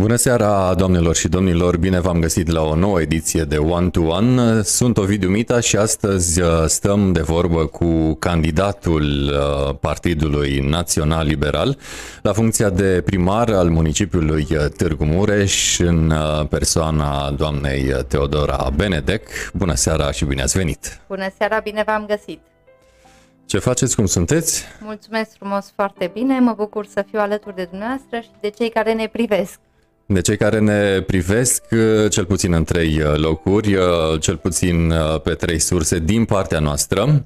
Bună seara, doamnelor și domnilor! Bine v-am găsit la o nouă ediție de One to One. Sunt Ovidiu Mita și astăzi uh, stăm de vorbă cu candidatul uh, Partidului Național Liberal la funcția de primar al municipiului uh, Târgu Mureș în persoana doamnei Teodora Benedec. Bună seara și bine ați venit! Bună seara, bine v-am găsit! Ce faceți, cum sunteți? Mulțumesc frumos, foarte bine, mă bucur să fiu alături de dumneavoastră și de cei care ne privesc de cei care ne privesc, uh, cel puțin în trei uh, locuri, uh, cel puțin pe trei surse din partea noastră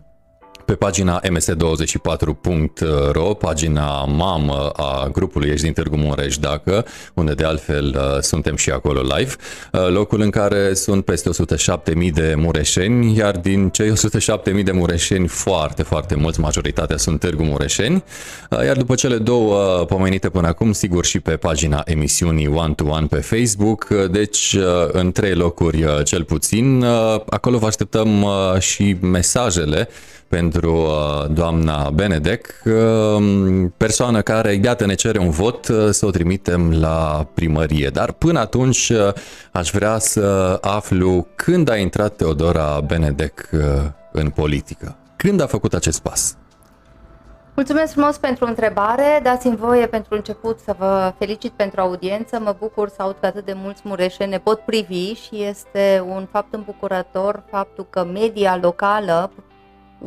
pe pagina ms24.ro, pagina mamă a grupului Ești din Târgu Mureș, dacă, unde de altfel uh, suntem și acolo live, uh, locul în care sunt peste 107.000 de mureșeni, iar din cei 107.000 de mureșeni, foarte, foarte mulți, majoritatea sunt Târgu Mureșeni, uh, iar după cele două pomenite până acum, sigur și pe pagina emisiunii One to One pe Facebook, deci în trei locuri cel puțin, acolo vă așteptăm și mesajele pentru uh, doamna Benedec, um, persoană care, iată, ne cere un vot uh, să o trimitem la primărie. Dar până atunci uh, aș vrea să aflu când a intrat Teodora Benedec în politică. Când a făcut acest pas? Mulțumesc frumos pentru întrebare. Dați-mi voie pentru început să vă felicit pentru audiență. Mă bucur să aud că atât de mulți mureșeni ne pot privi și este un fapt îmbucurător faptul că media locală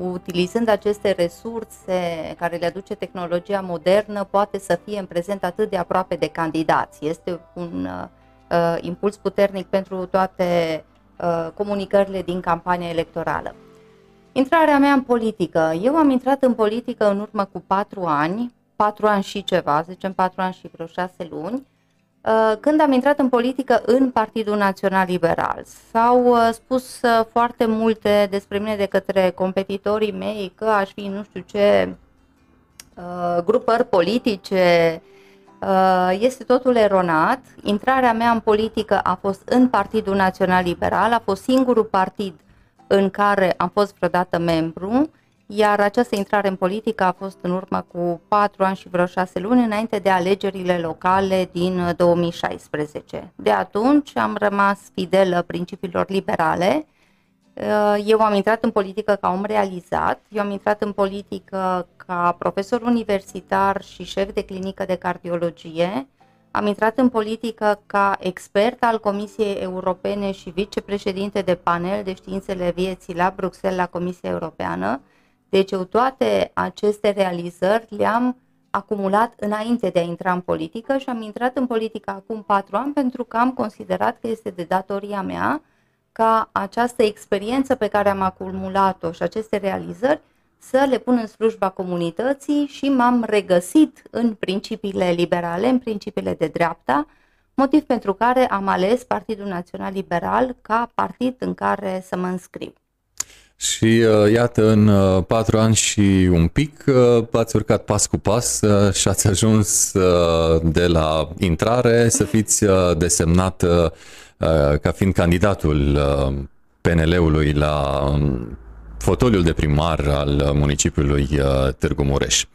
utilizând aceste resurse care le aduce tehnologia modernă, poate să fie în prezent atât de aproape de candidați. Este un uh, impuls puternic pentru toate uh, comunicările din campania electorală. Intrarea mea în politică. Eu am intrat în politică în urmă cu patru ani, patru ani și ceva, zicem patru ani și vreo șase luni, Uh, când am intrat în politică în Partidul Național Liberal. S-au uh, spus uh, foarte multe despre mine de către competitorii mei că aș fi nu știu ce grupări politice, este totul eronat. Intrarea mea în politică a fost în Partidul Național Liberal, a fost singurul partid în care am fost vreodată membru iar această intrare în politică a fost în urmă cu patru ani și vreo șase luni înainte de alegerile locale din 2016. De atunci am rămas fidelă principiilor liberale. Eu am intrat în politică ca om realizat, eu am intrat în politică ca profesor universitar și șef de clinică de cardiologie, am intrat în politică ca expert al Comisiei Europene și vicepreședinte de panel de științele vieții la Bruxelles, la Comisia Europeană, deci eu toate aceste realizări le-am acumulat înainte de a intra în politică și am intrat în politică acum patru ani pentru că am considerat că este de datoria mea ca această experiență pe care am acumulat-o și aceste realizări să le pun în slujba comunității și m-am regăsit în principiile liberale, în principiile de dreapta, motiv pentru care am ales Partidul Național Liberal ca partid în care să mă înscriu. Și uh, iată, în uh, patru ani și un pic uh, ați urcat pas cu pas uh, și ați ajuns uh, de la intrare să fiți uh, desemnat uh, ca fiind candidatul uh, PNL-ului la um, fotoliul de primar al municipiului uh, Târgu Mureș.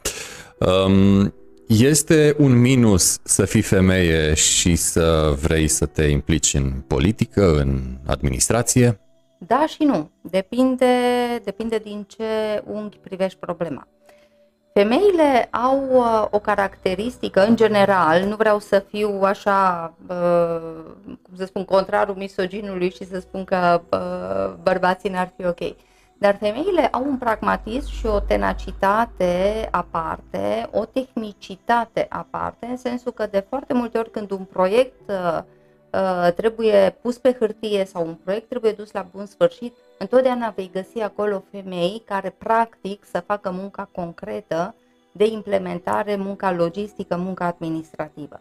Um, este un minus să fii femeie și să vrei să te implici în politică, în administrație? Da și nu. Depinde, depinde din ce unghi privești problema. Femeile au uh, o caracteristică, în general, nu vreau să fiu așa, uh, cum să spun, contrarul misoginului și să spun că uh, bărbații n-ar fi ok. Dar femeile au un pragmatism și o tenacitate aparte, o tehnicitate aparte, în sensul că de foarte multe ori când un proiect uh, Uh, trebuie pus pe hârtie sau un proiect trebuie dus la bun sfârșit, întotdeauna vei găsi acolo femei care practic să facă munca concretă de implementare, munca logistică, munca administrativă.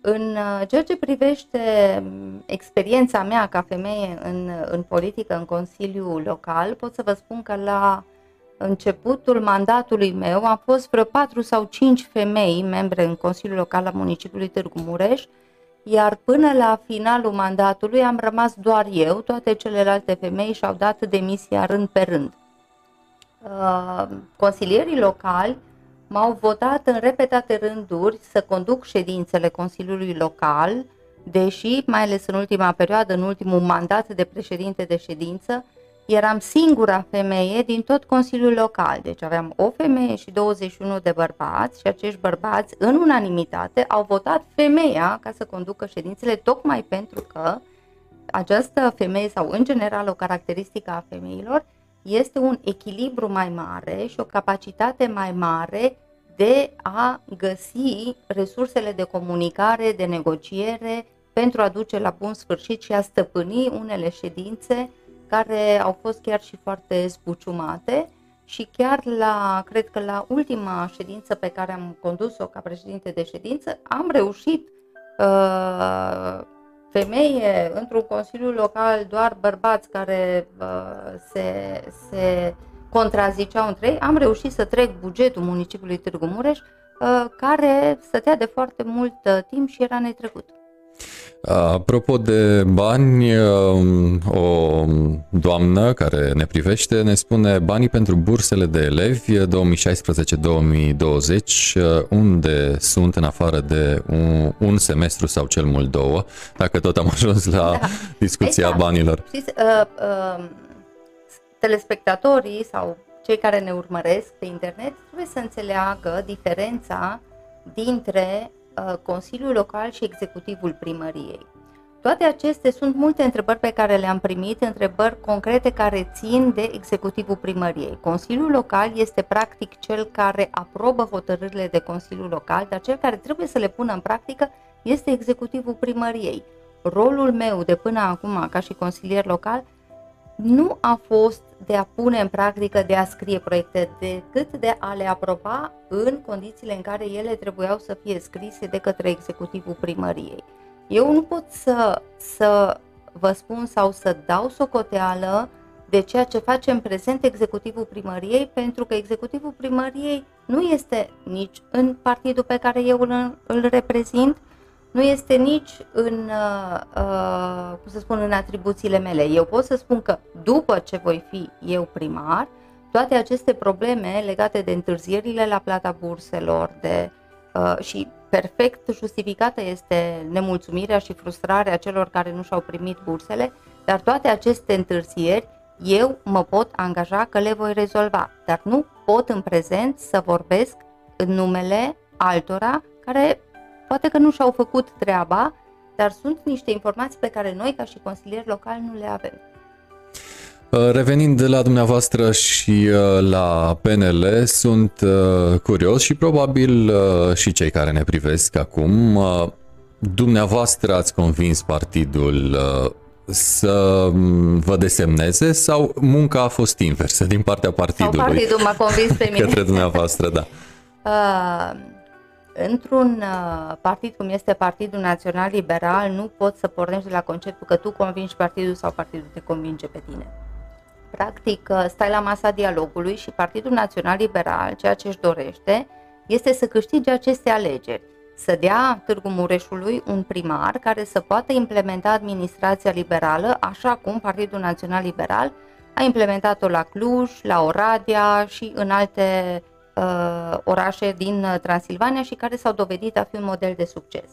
În uh, ceea ce privește um, experiența mea ca femeie în, în politică, în Consiliul Local, pot să vă spun că la începutul mandatului meu am fost vreo 4 sau 5 femei membre în Consiliul Local al municipiului Târgu Mureș, iar până la finalul mandatului am rămas doar eu, toate celelalte femei și-au dat demisia rând pe rând. Uh, consilierii locali m-au votat în repetate rânduri să conduc ședințele Consiliului Local, deși, mai ales în ultima perioadă, în ultimul mandat de președinte de ședință, eram singura femeie din tot Consiliul Local. Deci aveam o femeie și 21 de bărbați și acești bărbați, în unanimitate, au votat femeia ca să conducă ședințele, tocmai pentru că această femeie, sau în general o caracteristică a femeilor, este un echilibru mai mare și o capacitate mai mare de a găsi resursele de comunicare, de negociere, pentru a duce la bun sfârșit și a stăpâni unele ședințe care au fost chiar și foarte spuciumate și chiar la, cred că la ultima ședință pe care am condus-o ca președinte de ședință, am reușit uh, femeie într-un consiliu local, doar bărbați care uh, se, se contraziceau între ei, am reușit să trec bugetul municipiului Târgu Mureș, uh, care stătea de foarte mult uh, timp și era netrecut. Apropo de bani, um, o doamnă care ne privește ne spune banii pentru bursele de elevi 2016-2020, unde sunt în afară de un, un semestru sau cel mult două, dacă tot am ajuns la da. discuția exact. banilor. Știți, uh, uh, telespectatorii sau cei care ne urmăresc pe internet trebuie să înțeleagă diferența dintre Uh, Consiliul Local și Executivul Primăriei. Toate acestea sunt multe întrebări pe care le-am primit, întrebări concrete care țin de executivul primăriei. Consiliul local este practic cel care aprobă hotărârile de Consiliul local, dar cel care trebuie să le pună în practică este executivul primăriei. Rolul meu de până acum ca și consilier local nu a fost de a pune în practică, de a scrie proiecte, decât de a le aproba în condițiile în care ele trebuiau să fie scrise de către executivul primăriei. Eu nu pot să, să vă spun sau să dau socoteală de ceea ce face în prezent executivul primăriei, pentru că executivul primăriei nu este nici în partidul pe care eu îl, îl reprezint, nu este nici în, uh, uh, cum să spun, în atribuțiile mele. Eu pot să spun că după ce voi fi eu primar, toate aceste probleme legate de întârzierile la plata burselor de, uh, și perfect justificată este nemulțumirea și frustrarea celor care nu și-au primit bursele, dar toate aceste întârzieri eu mă pot angaja că le voi rezolva, dar nu pot în prezent să vorbesc în numele altora care Poate că nu și-au făcut treaba, dar sunt niște informații pe care noi, ca și consilieri locali, nu le avem. Uh, revenind la dumneavoastră și uh, la PNL, sunt uh, curios și probabil și cei care ne privesc acum, dumneavoastră ați convins partidul să mm, vă desemneze sau munca a fost inversă din partea partidului? Sau partidul m-a convins pe mine. Către dumneavoastră, da. Uh, într-un uh, partid cum este Partidul Național Liberal, nu poți să pornești de la conceptul că tu convingi partidul sau partidul te convinge pe tine. Practic, uh, stai la masa dialogului și Partidul Național Liberal, ceea ce își dorește, este să câștige aceste alegeri, să dea Târgu Mureșului un primar care să poată implementa administrația liberală, așa cum Partidul Național Liberal a implementat-o la Cluj, la Oradea și în alte uh, orașe din uh, Transilvania și care s-au dovedit a fi un model de succes.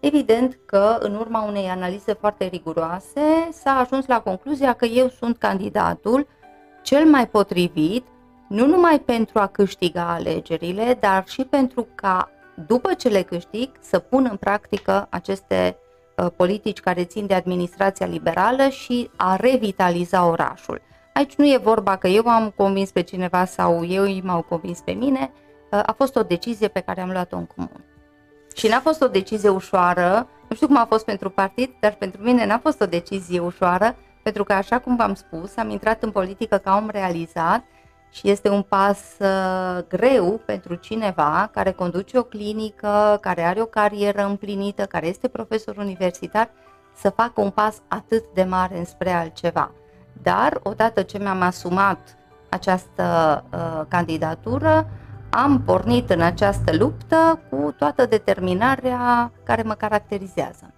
Evident că, în urma unei analize foarte riguroase, s-a ajuns la concluzia că eu sunt candidatul cel mai potrivit, nu numai pentru a câștiga alegerile, dar și pentru ca, după ce le câștig, să pun în practică aceste uh, politici care țin de administrația liberală și a revitaliza orașul. Aici nu e vorba că eu am convins pe cineva sau eu m-au convins pe mine, a fost o decizie pe care am luat-o în comun. Și n-a fost o decizie ușoară, nu știu cum a fost pentru partid, dar pentru mine n-a fost o decizie ușoară, pentru că, așa cum v-am spus, am intrat în politică ca om realizat și este un pas uh, greu pentru cineva care conduce o clinică, care are o carieră împlinită, care este profesor universitar, să facă un pas atât de mare înspre altceva. Dar, odată ce mi-am asumat această uh, candidatură, am pornit în această luptă cu toată determinarea care mă caracterizează.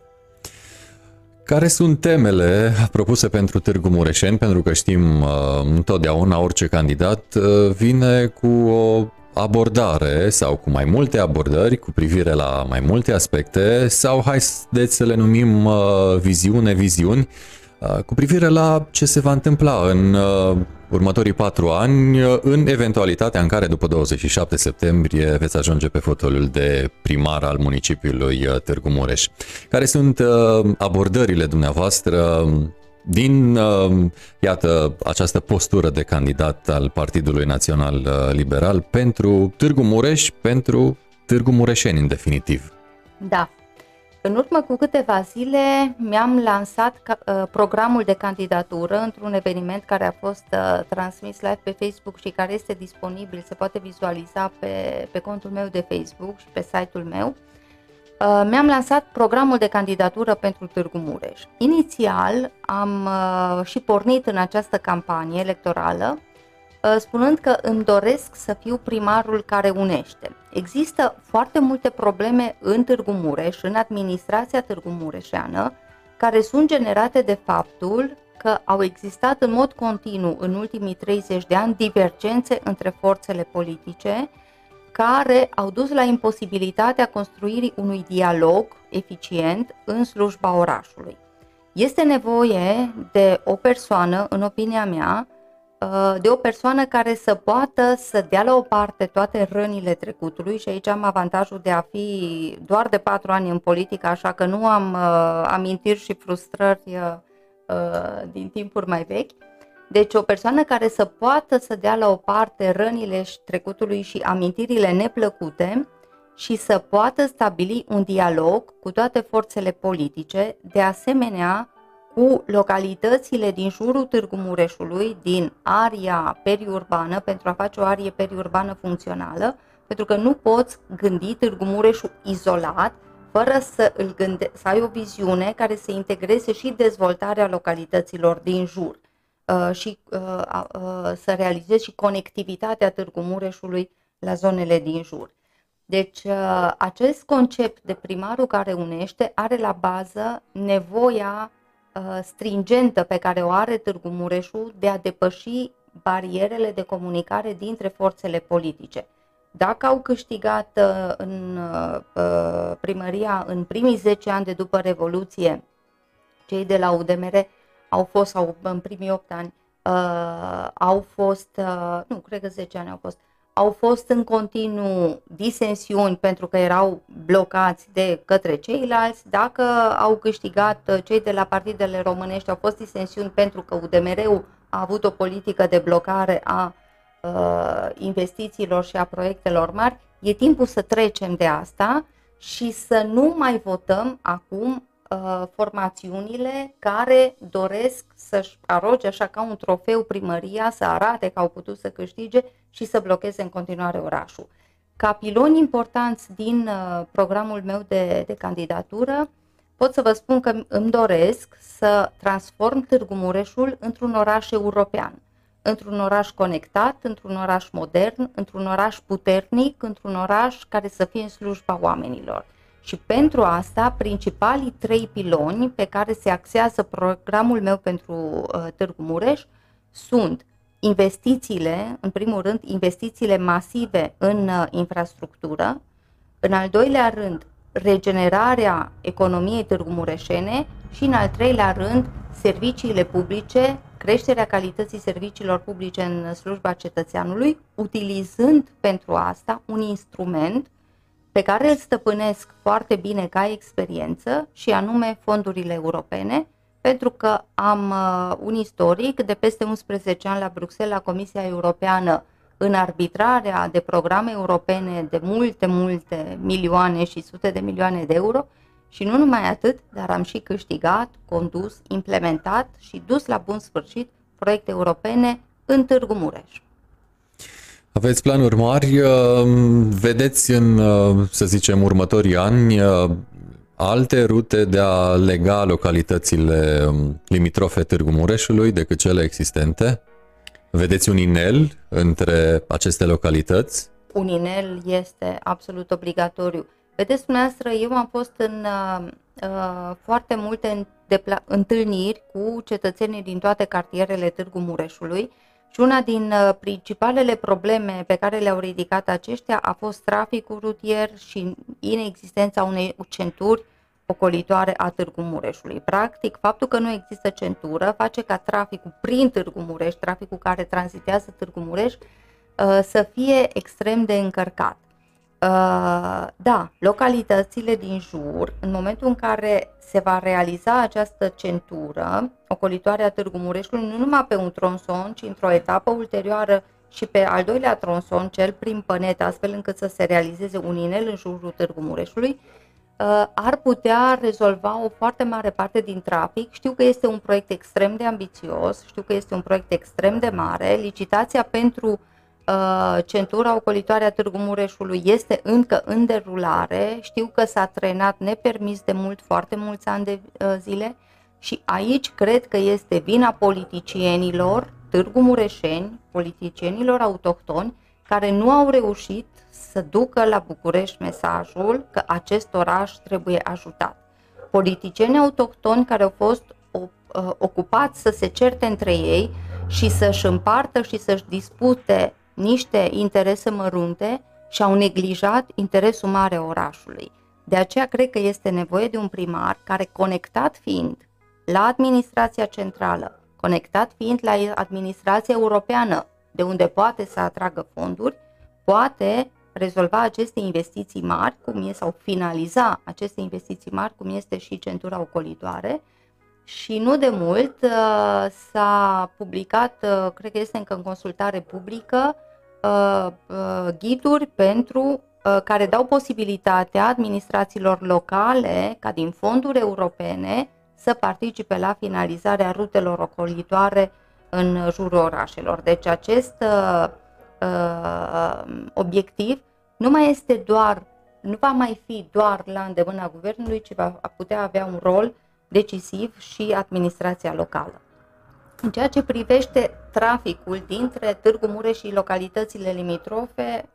Care sunt temele propuse pentru Târgu Mureșeni? Pentru că știm uh, întotdeauna orice candidat uh, vine cu o abordare sau cu mai multe abordări cu privire la mai multe aspecte sau haideți să le numim uh, viziune, viziuni uh, cu privire la ce se va întâmpla în uh, următorii patru ani în eventualitatea în care după 27 septembrie veți ajunge pe fotoliul de primar al municipiului Târgu Mureș. Care sunt abordările dumneavoastră din, uh, iată, această postură de candidat al Partidului Național uh, Liberal pentru Târgu Mureș, pentru Târgu Mureșeni, în definitiv. Da. În urmă cu câteva zile mi-am lansat uh, programul de candidatură într-un eveniment care a fost transmis live pe Facebook și care este disponibil, se poate vizualiza pe, pe contul meu de Facebook și pe site-ul meu. Uh, mi-am lansat programul de candidatură pentru Târgu Mureș. Inițial am uh, și pornit în această campanie electorală uh, spunând că îmi doresc să fiu primarul care unește. Există foarte multe probleme în Târgu Mureș, în administrația Târgu Mureșeană, care sunt generate de faptul că au existat în mod continuu în ultimii 30 de ani divergențe între forțele politice, care au dus la imposibilitatea construirii unui dialog eficient în slujba orașului. Este nevoie de o persoană, în opinia mea, uh, de o persoană care să poată să dea la o parte toate rănile trecutului și aici am avantajul de a fi doar de patru ani în politică, așa că nu am uh, amintiri și frustrări uh, din timpuri mai vechi. Deci o persoană care să poată să dea la o parte rănile trecutului și amintirile neplăcute și să poată stabili un dialog cu toate forțele politice, de asemenea cu localitățile din jurul Târgu Mureșului, din aria periurbană, pentru a face o arie periurbană funcțională, pentru că nu poți gândi Târgu Mureșul izolat, fără să, îl gânde- să ai o viziune care să integreze și dezvoltarea localităților din jur. Uh, și uh, uh, să realizezi și conectivitatea Târgu Mureșului la zonele din jur. Deci acest concept de primarul care unește are la bază nevoia stringentă pe care o are Târgu Mureșul de a depăși barierele de comunicare dintre forțele politice. Dacă au câștigat în primăria în primii 10 ani de după Revoluție cei de la UDMR, au fost, sau în primii 8 ani, uh, au fost, uh, nu, cred că 10 ani au fost, au fost în continuu disensiuni pentru că erau blocați de către ceilalți. Dacă au câștigat uh, cei de la partidele românești, au fost disensiuni pentru că UDMR-ul a avut o politică de blocare a uh, investițiilor și a proiectelor mari. E timpul să trecem de asta și să nu mai votăm acum uh, formațiunile care doresc să-și aroge așa ca un trofeu primăria, să arate că au putut să câștige și să blocheze în continuare orașul. Ca piloni importanți din uh, programul meu de, de candidatură, pot să vă spun că îmi doresc să transform Târgu Mureșul într-un oraș european, într-un oraș conectat, într-un oraș modern, într-un oraș puternic, într-un oraș care să fie în slujba oamenilor. Și pentru asta, principalii trei piloni pe care se axează programul meu pentru uh, Târgu Mureș sunt investițiile, în primul rând, investițiile masive în uh, infrastructură, în al doilea rând, regenerarea economiei Târgu Mureșene și, în al treilea rând, serviciile publice, creșterea calității serviciilor publice în slujba cetățeanului, utilizând pentru asta un instrument pe care îl stăpânesc foarte bine ca experiență și anume fondurile europene, pentru că am uh, un istoric de peste 11 ani la Bruxelles, la Comisia Europeană, în arbitrarea de programe europene de multe, multe milioane și sute de milioane de euro și nu numai atât, dar am și câștigat, condus, implementat și dus la bun sfârșit proiecte europene în Târgu Mureș. Aveți planuri mari, uh, vedeți în, uh, să zicem, următorii ani uh, alte rute de a lega localitățile um, limitrofe Târgu Mureșului decât cele existente? Vedeți un inel între aceste localități? Un inel este absolut obligatoriu. Vedeți, dumneavoastră, eu am fost în uh, foarte multe întâlniri cu cetățenii din toate cartierele Târgu Mureșului Și una din uh, principalele probleme pe care le-au ridicat aceștia a fost traficul rutier și inexistența unei centuri ocolitoare a Târgu Mureșului. Practic, faptul că nu există centură face ca traficul prin Târgu Mureș, traficul care tranzitează Târgu Mureș, uh, să fie extrem de încărcat. Uh, da, localitățile din jur, în momentul în care se va realiza această centură ocolitoare a Târgu Mureșului, nu numai pe un tronson, ci într-o etapă ulterioară și pe al doilea tronson, cel prin Pănet, astfel încât să se realizeze un inel în jurul Târgu Mureșului, uh, ar putea rezolva o foarte mare parte din trafic. Știu că este un proiect extrem de ambițios, știu că este un proiect extrem de mare. Licitația pentru Uh, centura ocolitoare a Târgu Mureșului este încă în derulare. Știu că s-a trenat nepermis de mult, foarte mulți ani de uh, zile și aici cred că este vina politicienilor Târgu Mureșeni, politicienilor autohtoni, care nu au reușit să ducă la București mesajul că acest oraș trebuie ajutat. Politicieni autohtoni care au fost uh, ocupați să se certe între ei și să-și împartă și să-și dispute niște interese mărunte și au neglijat interesul mare orașului. De aceea cred că este nevoie de un primar care, conectat fiind la administrația centrală, conectat fiind la administrația europeană, de unde poate să atragă fonduri, poate rezolva aceste investiții mari, cum e, sau finaliza aceste investiții mari, cum este și centura ocolitoare. Și nu de mult uh, s-a publicat, uh, cred că este încă în consultare publică, Uh, uh, ghiduri pentru uh, care dau posibilitatea administrațiilor locale, ca din fonduri europene, să participe la finalizarea rutelor ocolitoare în jurul orașelor. Deci acest uh, obiectiv nu mai este doar, nu va mai fi doar la îndemâna guvernului, ci va putea avea un rol decisiv și administrația locală. În ceea ce privește traficul dintre Târgu Mureș și localitățile limitrofe,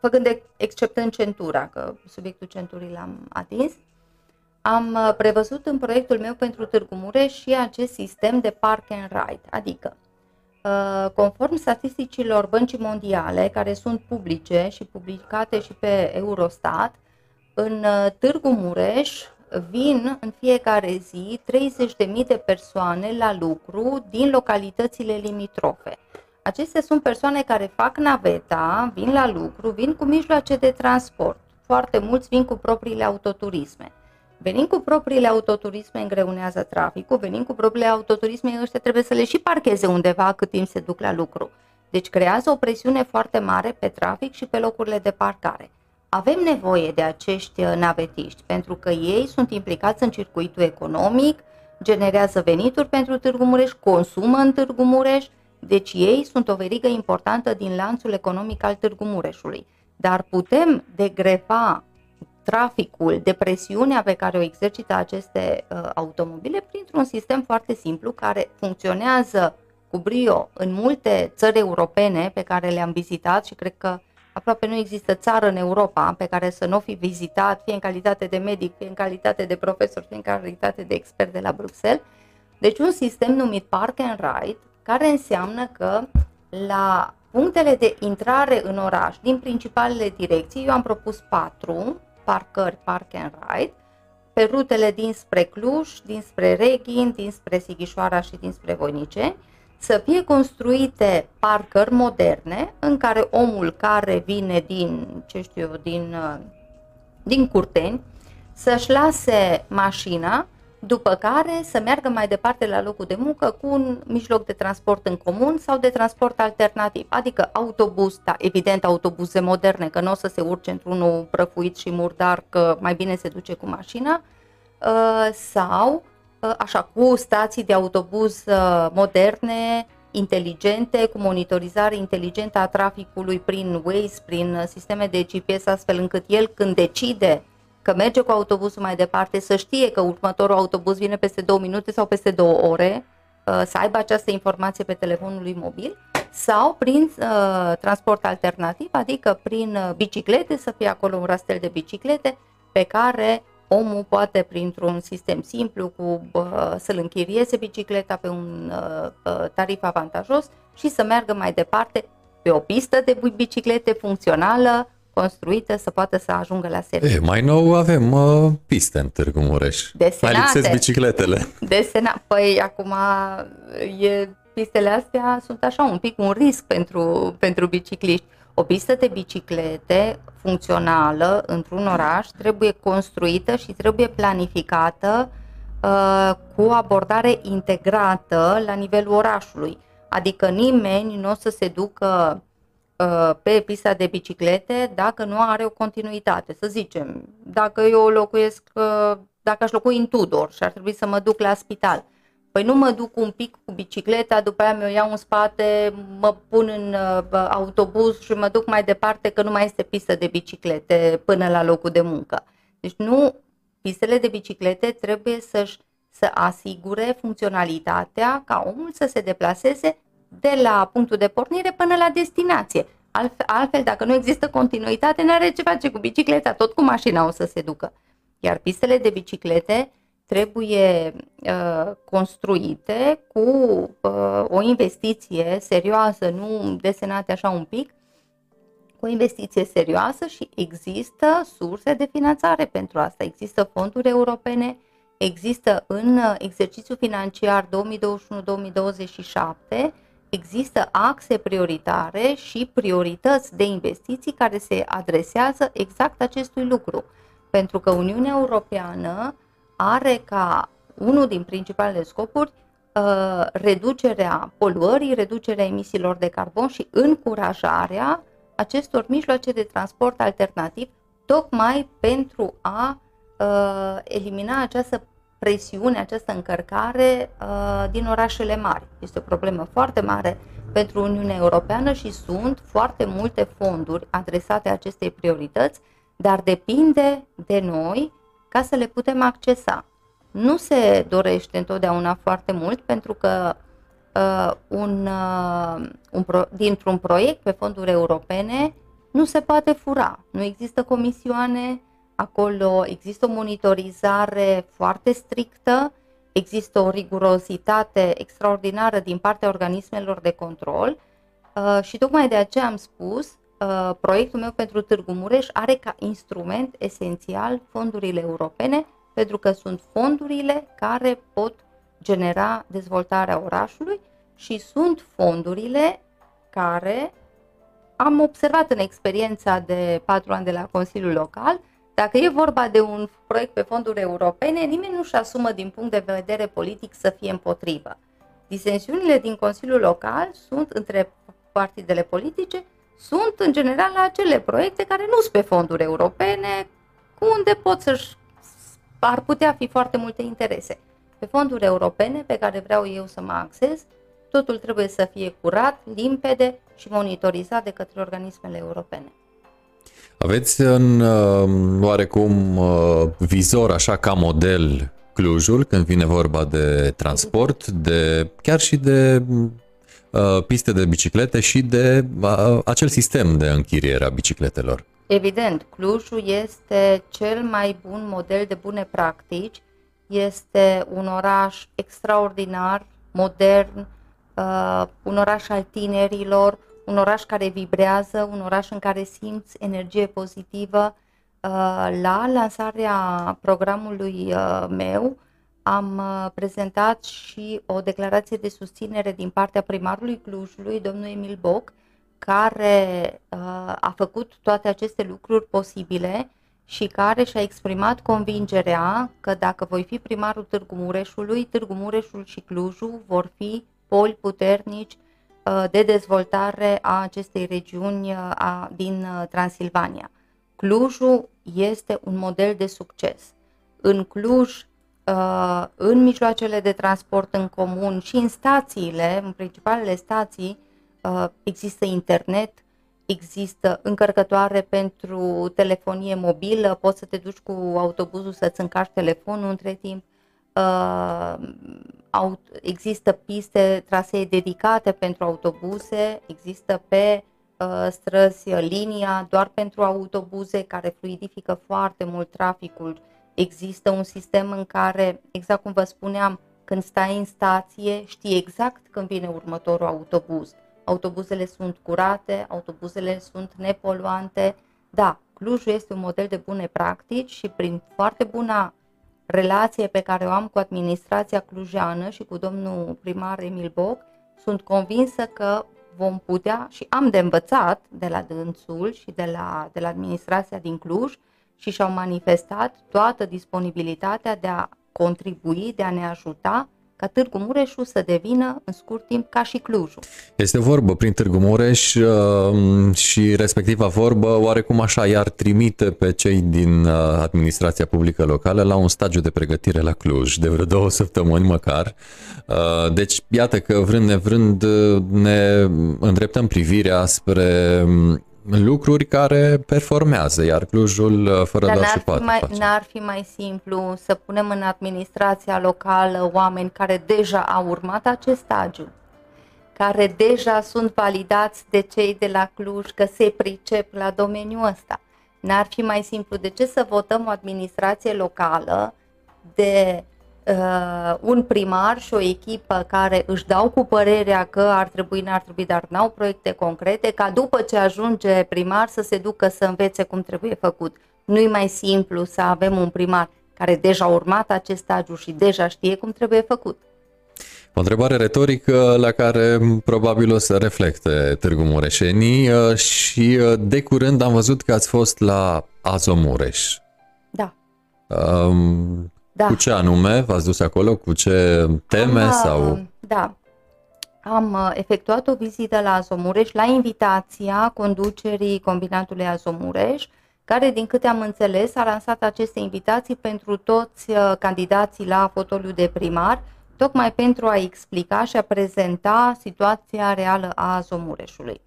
făcând de, exceptând centura, că subiectul centurii l-am atins, am uh, prevăzut în proiectul meu pentru Târgu Mureș și acest sistem de park and ride, adică uh, conform statisticilor băncii mondiale, care sunt publice și publicate și pe Eurostat, în uh, Târgu Mureș vin în fiecare zi 30.000 de persoane la lucru din localitățile limitrofe. Acestea sunt persoane care fac naveta, vin la lucru, vin cu mijloace de transport. Foarte mulți vin cu propriile autoturisme. Venind cu propriile autoturisme îngreunează traficul, venind cu propriile autoturisme ăștia trebuie să le și parcheze undeva cât timp se duc la lucru. Deci creează o presiune foarte mare pe trafic și pe locurile de parcare. Avem nevoie de acești uh, navetiști pentru că ei sunt implicați în circuitul economic, generează venituri pentru Târgu Mureș, consumă în Târgu Mureș, deci ei sunt o verigă importantă din lanțul economic al Târgu Mureșului. Dar putem degreva traficul, depresiunea pe care o exercită aceste uh, automobile printr-un sistem foarte simplu care funcționează cu brio în multe țări europene pe care le-am vizitat și cred că Aproape nu există țară în Europa pe care să nu fi vizitat, fie în calitate de medic, fie în calitate de profesor, fie în calitate de expert de la Bruxelles. Deci un sistem numit Park and Ride, care înseamnă că la punctele de intrare în oraș din principalele direcții, eu am propus patru parcări Park and Ride, pe rutele dinspre Cluj, dinspre Reghin, dinspre Sighișoara și dinspre Voinice, să fie construite parcări moderne în care omul care vine din, ce știu eu, din, uh, din curteni, să-și lase mașina, după care să meargă mai departe la locul de muncă cu un mijloc de transport în comun sau de transport alternativ, adică autobuz, da, evident autobuze moderne, că nu o să se urce într-unul prăfuit și murdar, că mai bine se duce cu mașina, uh, sau Uh, așa, cu stații de autobuz uh, moderne, inteligente, cu monitorizare inteligentă a traficului prin Waze, prin uh, sisteme de GPS, astfel încât el când decide că merge cu autobuzul mai departe, să știe că următorul autobuz vine peste două minute sau peste două ore, să aibă această informație pe telefonul lui mobil sau prin uh, transport alternativ, adică prin biciclete, să fie acolo un rastel de biciclete pe care omul poate printr-un sistem simplu cu uh, să-l închirieze bicicleta pe un uh, tarif avantajos și să meargă mai departe pe o pistă de biciclete funcțională, construită să poată să ajungă la serviciu. E, mai nou avem uh, piste în Târgu Mureș. Desenate. Mai lipsesc bicicletele. Desena. Păi acum e, pistele astea sunt așa un pic un risc pentru, pentru bicicliști. O pistă de biciclete funcțională într-un oraș trebuie construită și trebuie planificată uh, cu abordare integrată la nivelul orașului. Adică nimeni nu o să se ducă uh, pe pista de biciclete dacă nu are o continuitate. Să zicem, dacă eu locuiesc, uh, dacă aș locui în Tudor și ar trebui să mă duc la spital, Păi nu mă duc un pic cu bicicleta, după aia mi-o iau în spate, mă pun în uh, autobuz și mă duc mai departe că nu mai este pistă de biciclete până la locul de muncă. Deci nu, pistele de biciclete trebuie să-și să asigure funcționalitatea ca omul să se deplaseze de la punctul de pornire până la destinație. Altfel, altfel dacă nu există continuitate, nu are ce face cu bicicleta, tot cu mașina o să se ducă. Iar pistele de biciclete trebuie uh, construite cu uh, o investiție serioasă, nu desenate așa un pic, cu o investiție serioasă și există surse de finanțare pentru asta. Există fonduri europene, există în exercițiul financiar 2021-2027, există axe prioritare și priorități de investiții care se adresează exact acestui lucru. Pentru că Uniunea Europeană are ca unul din principalele scopuri uh, reducerea poluării, reducerea emisiilor de carbon și încurajarea acestor mijloace de transport alternativ, tocmai pentru a uh, elimina această presiune, această încărcare uh, din orașele mari. Este o problemă foarte mare pentru Uniunea Europeană și sunt foarte multe fonduri adresate acestei priorități, dar depinde de noi ca să le putem accesa. Nu se dorește întotdeauna foarte mult pentru că uh, un, uh, un pro, dintr-un proiect pe fonduri europene nu se poate fura. Nu există comisioane, acolo există o monitorizare foarte strictă, există o rigurozitate extraordinară din partea organismelor de control uh, și tocmai de aceea am spus Uh, proiectul meu pentru Târgu Mureș are ca instrument esențial fondurile europene, pentru că sunt fondurile care pot genera dezvoltarea orașului și sunt fondurile care am observat în experiența de patru ani de la Consiliul Local, dacă e vorba de un proiect pe fonduri europene, nimeni nu-și asumă din punct de vedere politic să fie împotrivă. Disensiunile din Consiliul Local sunt între partidele politice sunt în general acele proiecte care nu sunt pe fonduri europene, unde pot să-și ar putea fi foarte multe interese. Pe fonduri europene pe care vreau eu să mă axez, totul trebuie să fie curat, limpede și monitorizat de către organismele europene. Aveți în uh, oarecum uh, vizor, așa ca model, Clujul, când vine vorba de transport, de chiar și de Uh, piste de biciclete și de uh, acel sistem de închiriere a bicicletelor. Evident, Clujul este cel mai bun model de bune practici. Este un oraș extraordinar, modern, uh, un oraș al tinerilor, un oraș care vibrează, un oraș în care simți energie pozitivă. La lansarea programului meu, am uh, prezentat și o declarație de susținere din partea primarului Clujului, domnul Emil Boc, care uh, a făcut toate aceste lucruri posibile și care și-a exprimat convingerea că dacă voi fi primarul Târgu Mureșului, Târgu Mureșul și Clujul vor fi poli puternici uh, de dezvoltare a acestei regiuni din Transilvania. Clujul este un model de succes. În Cluj Uh, în mijloacele de transport în comun și în stațiile, în principalele stații, uh, există internet, există încărcătoare pentru telefonie mobilă, poți să te duci cu autobuzul să-ți încarci telefonul între timp, uh, există piste, trasee dedicate pentru autobuze, există pe străzi linia doar pentru autobuze care fluidifică foarte mult traficul Există un sistem în care, exact cum vă spuneam, când stai în stație, știi exact când vine următorul autobuz. autobuzele sunt curate, autobuzele sunt nepoluante. Da, Clujul este un model de bune practici și prin foarte bună relație pe care o am cu administrația clujeană și cu domnul primar Emil Boc, sunt convinsă că vom putea și am de învățat de la dânsul și de la, de la administrația din Cluj și și-au manifestat toată disponibilitatea de a contribui, de a ne ajuta ca Târgu Mureșu să devină în scurt timp ca și Clujul. Este vorbă prin Târgu Mureș uh, și respectiva vorbă oarecum așa iar trimite pe cei din uh, administrația publică locală la un stagiu de pregătire la Cluj, de vreo două săptămâni măcar. Uh, deci iată că vrând nevrând ne îndreptăm privirea spre lucruri care performează, iar Clujul uh, fără Dar doar și poate mai, face. N-ar fi mai simplu să punem în administrația locală oameni care deja au urmat acest stagiu, care deja sunt validați de cei de la Cluj că se pricep la domeniul ăsta. N-ar fi mai simplu. De ce să votăm o administrație locală de uh, un primar și o echipă care își dau cu părerea că ar trebui, n-ar trebui, dar n-au proiecte concrete, ca după ce ajunge primar să se ducă să învețe cum trebuie făcut. Nu-i mai simplu să avem un primar care deja a urmat acest stagiu și deja știe cum trebuie făcut. O întrebare retorică la care probabil o să reflecte Târgu Mureșenii uh, și uh, de curând am văzut că ați fost la Azomureș. Da. Um, da. Cu ce anume v-ați dus acolo? Cu ce teme am, sau? Da. Am uh, efectuat o vizită la Azomureș la invitația conducerii combinatului Azomureș, care, din câte am înțeles, a lansat aceste invitații pentru toți uh, candidații la fotoliu de primar, tocmai pentru a explica și a prezenta situația reală a Azomureșului.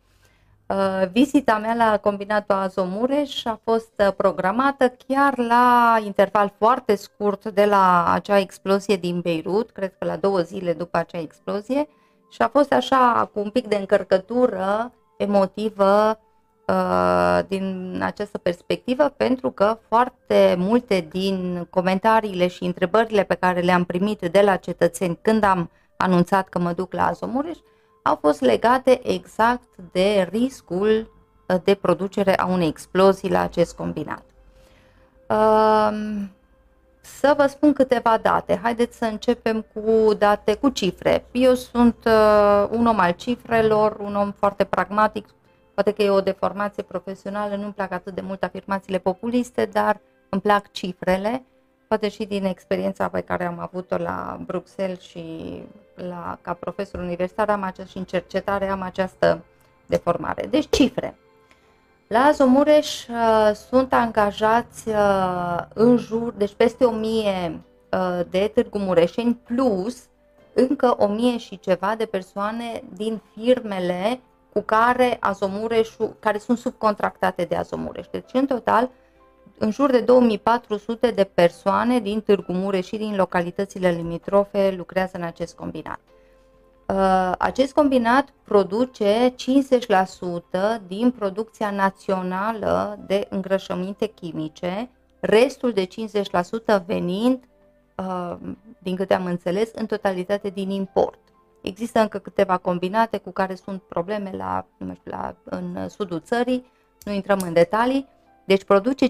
Uh, vizita mea la combinatul Azomureș a fost uh, programată chiar la interval foarte scurt de la acea explozie din Beirut, cred că la două zile după acea explozie, și a fost așa cu un pic de încărcătură emotivă uh, din această perspectivă, pentru că foarte multe din comentariile și întrebările pe care le-am primit de la cetățeni când am anunțat că mă duc la Azomureș, au fost legate exact de riscul uh, de producere a unei explozii la acest combinat. Um, să vă spun câteva date. Haideți să începem cu date, cu cifre. Eu sunt uh, un om al cifrelor, un om foarte pragmatic. Poate că e o deformație profesională, nu-mi plac atât de mult afirmațiile populiste, dar îmi plac cifrele poate și din experiența pe care am avut-o la Bruxelles și la, ca profesor universitar am această, și în cercetare am această deformare. Deci cifre. La Azomureș uh, sunt angajați uh, în jur, deci peste 1000 uh, de târgu mureșeni plus încă 1000 și ceva de persoane din firmele cu care Azomureșul, care sunt subcontractate de Azomureș. Deci în total în jur de 2400 de persoane din Târgu Mureș și din localitățile limitrofe lucrează în acest combinat. Uh, acest combinat produce 50% din producția națională de îngrășăminte chimice, restul de 50% venind, uh, din câte am înțeles, în totalitate din import. Există încă câteva combinate cu care sunt probleme la, nu știu, la, în sudul țării, nu intrăm în detalii, deci produce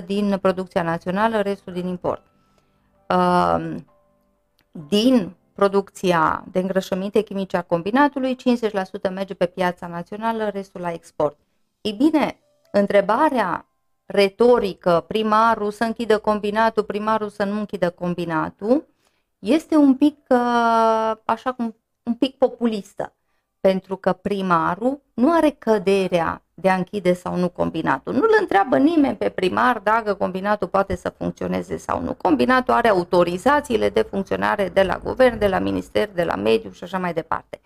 50% din producția națională, restul din import. Ehm, din producția de îngrășăminte chimice a combinatului, 50% merge pe piața națională, restul la export. Ei bine, întrebarea retorică, primarul să închidă combinatul, primarul să nu închidă combinatul, este un pic, așa cum, un pic populistă pentru că primarul nu are căderea de a închide sau nu combinatul. Nu îl întreabă nimeni pe primar dacă combinatul poate să funcționeze sau nu. Combinatul are autorizațiile de funcționare de la guvern, de la minister, de la mediu și așa mai departe.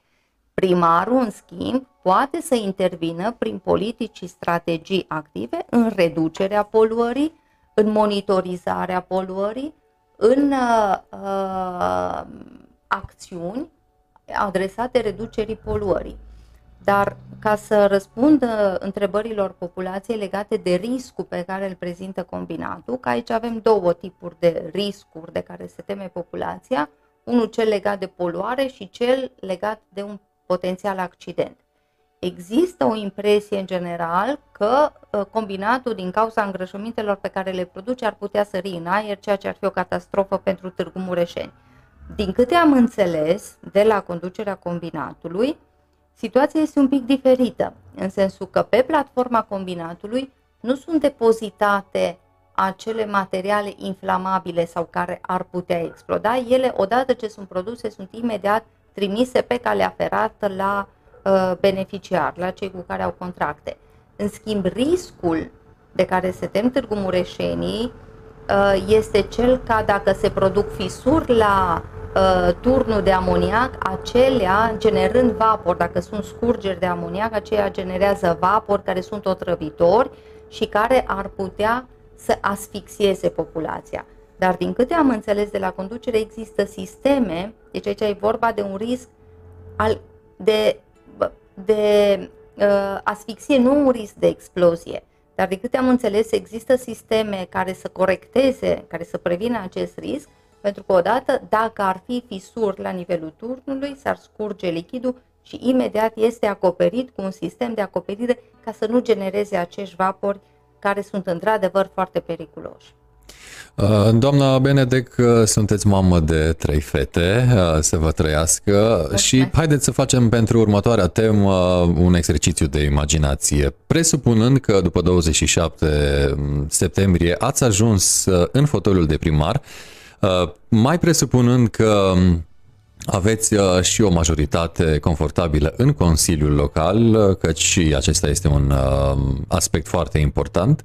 Primarul, în schimb, poate să intervină prin politici și strategii active în reducerea poluării, în monitorizarea poluării, în uh, uh acțiuni adresate reducerii poluării. Dar ca să răspund întrebărilor populației legate de riscul pe care îl prezintă combinatul, că aici avem două tipuri de riscuri de care se teme populația, unul cel legat de poluare și cel legat de un potențial accident. Există o impresie în general că uh, combinatul din cauza îngrășămintelor pe care le produce ar putea sări în aer, ceea ce ar fi o catastrofă pentru Târgu Mureșeni. Din câte am înțeles de la conducerea combinatului, situația este un pic diferită, în sensul că pe platforma combinatului nu sunt depozitate acele materiale inflamabile sau care ar putea exploda. Ele, odată ce sunt produse, sunt imediat trimise pe calea ferată la uh, beneficiar, la cei cu care au contracte. În schimb, riscul de care se tem Târgu Mureșenii uh, este cel ca dacă se produc fisuri la uh, turnul de amoniac, acelea generând vapor, dacă sunt scurgeri de amoniac, aceia generează vapor care sunt otrăvitori și care ar putea să asfixieze populația. Dar din câte am înțeles de la conducere, există sisteme, deci aici e vorba de un risc al, de, de uh, asfixie, nu un risc de explozie. Dar din câte am înțeles, există sisteme care să corecteze, care să prevină acest risc, pentru că odată, dacă ar fi fisuri la nivelul turnului, s-ar scurge lichidul și imediat este acoperit cu un sistem de acoperire ca să nu genereze acești vapori care sunt într-adevăr foarte periculoși. Uh, doamna Benedec, uh, sunteți mamă de trei fete, uh, să vă trăiască Mulțumesc. și haideți să facem pentru următoarea temă un exercițiu de imaginație. Presupunând că după 27 septembrie ați ajuns în fotoliul de primar, mai presupunând că aveți și o majoritate confortabilă în Consiliul Local, căci și acesta este un aspect foarte important.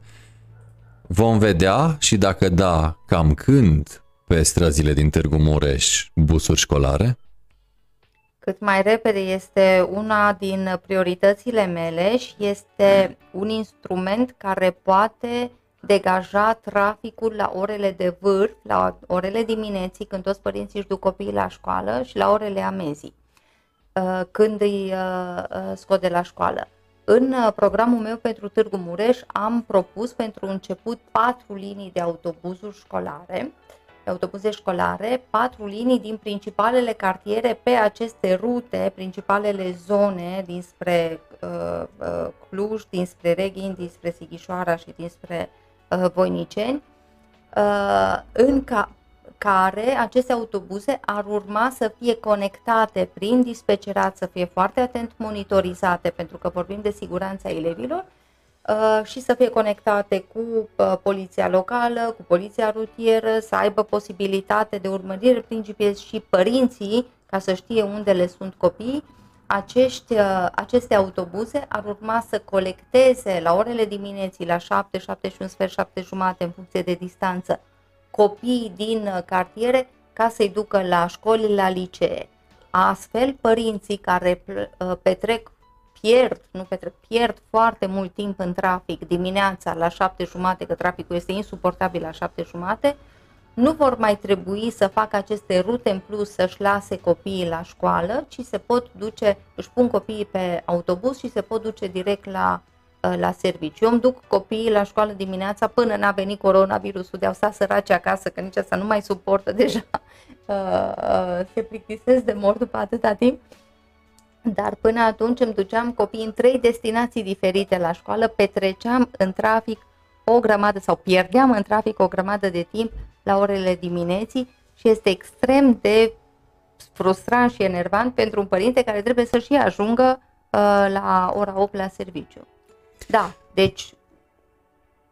Vom vedea și dacă da, cam când pe străzile din Târgu Mureș busuri școlare? Cât mai repede este una din prioritățile mele și este un instrument care poate degaja traficul la orele de vârf, la orele dimineții, când toți părinții își duc copiii la școală și la orele amezii, uh, când îi uh, uh, scot de la școală. În programul meu pentru Târgu Mureș am propus pentru început patru linii de autobuzuri școlare, autobuze școlare, patru linii din principalele cartiere pe aceste rute, principalele zone dinspre uh, uh, Cluj, dinspre Reghin, dinspre Sighișoara și dinspre uh, Voiniceni, uh, în ca, care aceste autobuze ar urma să fie conectate prin dispecerat, să fie foarte atent monitorizate, pentru că vorbim de siguranța elevilor, uh, și să fie conectate cu uh, poliția locală, cu poliția rutieră, să aibă posibilitate de urmărire prin GPS și părinții, ca să știe unde le sunt copiii, acești, uh, aceste autobuze ar urma să colecteze la orele dimineții, la 7, 7 și un sfert, 7 jumate, în funcție de distanță, copii din uh, cartiere ca să-i ducă la școli, la licee. Astfel, părinții care uh, petrec, pierd, nu petrec, pierd foarte mult timp în trafic dimineața la șapte jumate, că traficul este insuportabil la șapte jumate, nu vor mai trebui să facă aceste rute în plus să-și lase copiii la școală, ci se pot duce, își pun copiii pe autobuz și se pot duce direct la, uh, la serviciu. Eu îmi duc copiii la școală dimineața până n-a venit coronavirusul, de-au stat săraci acasă, că nici asta nu mai suportă deja, uh, uh, se plictisesc de mort după atâta timp. Dar până atunci îmi duceam copiii în trei destinații diferite la școală, petreceam în trafic o grămadă sau pierdeam în trafic o grămadă de timp la orele dimineții și este extrem de frustrant și enervant pentru un părinte care trebuie să-și ajungă uh, la ora 8 la serviciu. Da, deci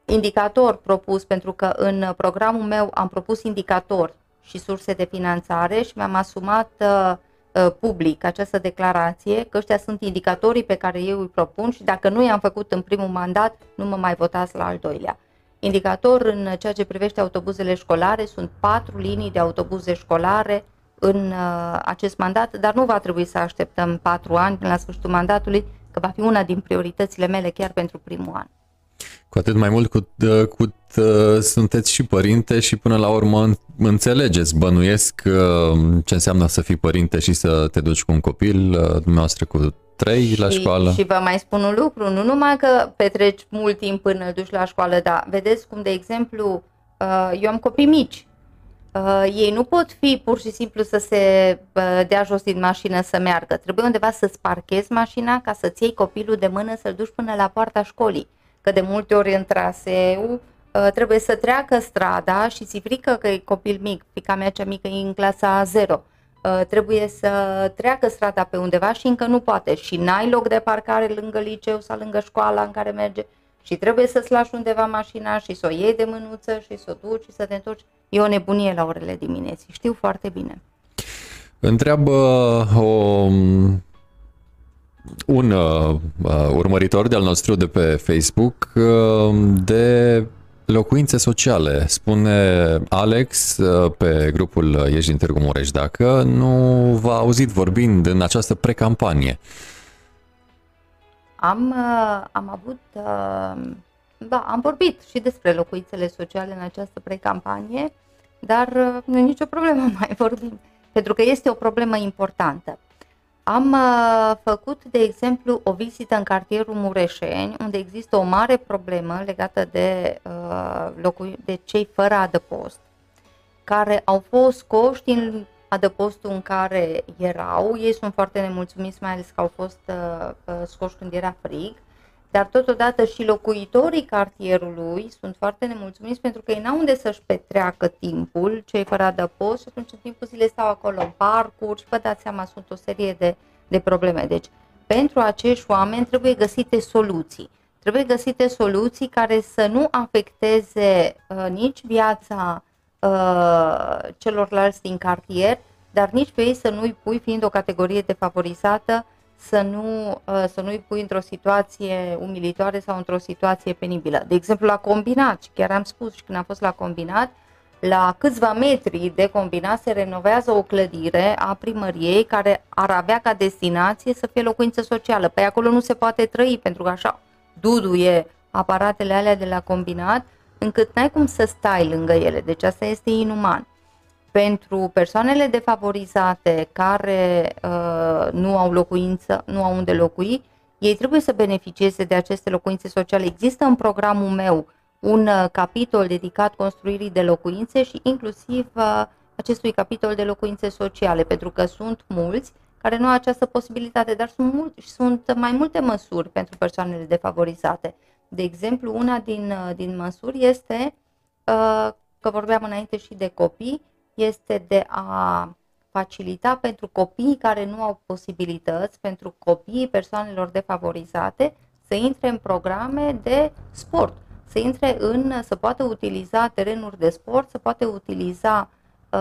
indicator propus, pentru că în programul meu am propus indicatori și surse de finanțare și mi-am asumat uh, uh, public această declarație, că ăștia sunt indicatorii pe care eu îi propun și dacă nu i-am făcut în primul mandat, nu mă mai votați la al doilea. Indicator în ceea ce privește autobuzele școlare sunt patru linii de autobuze școlare în uh, acest mandat, dar nu va trebui să așteptăm patru ani până la sfârșitul mandatului, că va fi una din prioritățile mele chiar pentru primul an. Cu atât mai mult cu, uh, cu uh, sunteți și părinte și până la urmă înțelegeți, bănuiesc ce înseamnă să fii părinte și să te duci cu un copil, dumneavoastră cu trei și, la școală. Și vă mai spun un lucru, nu numai că petreci mult timp până îl duci la școală, dar vedeți cum, de exemplu, uh, eu am copii mici. Uh, ei nu pot fi pur și simplu să se uh, dea jos din mașină să meargă. Trebuie undeva să-ți parchezi mașina ca să-ți iei copilul de mână să-l duci până la poarta școlii. Că de multe ori în traseu uh, trebuie să treacă strada și ți frică că e copil mic, fica mea cea mică e în clasa 0. Uh, trebuie să treacă strada pe undeva și încă nu poate și n-ai loc de parcare lângă liceu sau lângă școala în care merge și trebuie să-ți lași undeva mașina și să o iei de mânuță și să o duci și să te întorci. E o nebunie la orele dimineții, știu foarte bine. Întreabă o, un uh, urmăritor de-al nostru de pe Facebook uh, de locuințe sociale. Spune Alex uh, pe grupul Ești din Târgu Mureș dacă nu v-a auzit vorbind în această precampanie. Am, uh, am avut, uh, da, am vorbit și despre locuințele sociale în această precampanie, dar uh, nu e nicio problemă, mai vorbim, pentru că este o problemă importantă. Am făcut, de exemplu, o vizită în cartierul Mureșeni, unde există o mare problemă legată de, de cei fără adăpost, care au fost scoși din adăpostul în care erau. Ei sunt foarte nemulțumiți, mai ales că au fost uh, uh, scoși când era frig, dar totodată și locuitorii cartierului sunt foarte nemulțumiți pentru că ei n-au unde să-și petreacă timpul, cei fără adăpost, și atunci în timpul zilei stau acolo în parcuri și vă dați seama, sunt o serie de, de probleme. Deci, pentru acești oameni trebuie găsite soluții. Trebuie găsite soluții care să nu afecteze uh, nici viața Uh, celorlalți din cartier, dar nici pe ei să nu-i pui, fiind o categorie defavorizată, să, nu, uh, să nu-i pui într-o situație umilitoare sau într-o situație penibilă. De exemplu, la combinat, chiar am spus și când am fost la combinat, la câțiva metri de combinat se renovează o clădire a primăriei care ar avea ca destinație să fie locuință socială. Pe acolo nu se poate trăi pentru că așa duduie aparatele alea de la combinat încât n-ai cum să stai lângă ele, deci asta este inuman. Pentru persoanele defavorizate care uh, nu au locuință, nu au unde locui, ei trebuie să beneficieze de aceste locuințe sociale. Există în programul meu un uh, capitol dedicat construirii de locuințe și inclusiv uh, acestui capitol de locuințe sociale, pentru că sunt mulți care nu au această posibilitate, dar sunt, mult, sunt mai multe măsuri pentru persoanele defavorizate. De exemplu, una din, uh, din măsuri este, uh, că vorbeam înainte și de copii, este de a facilita pentru copiii care nu au posibilități, pentru copiii persoanelor defavorizate, să intre în programe de sport, să intre în, să poată utiliza terenuri de sport, să poată utiliza uh,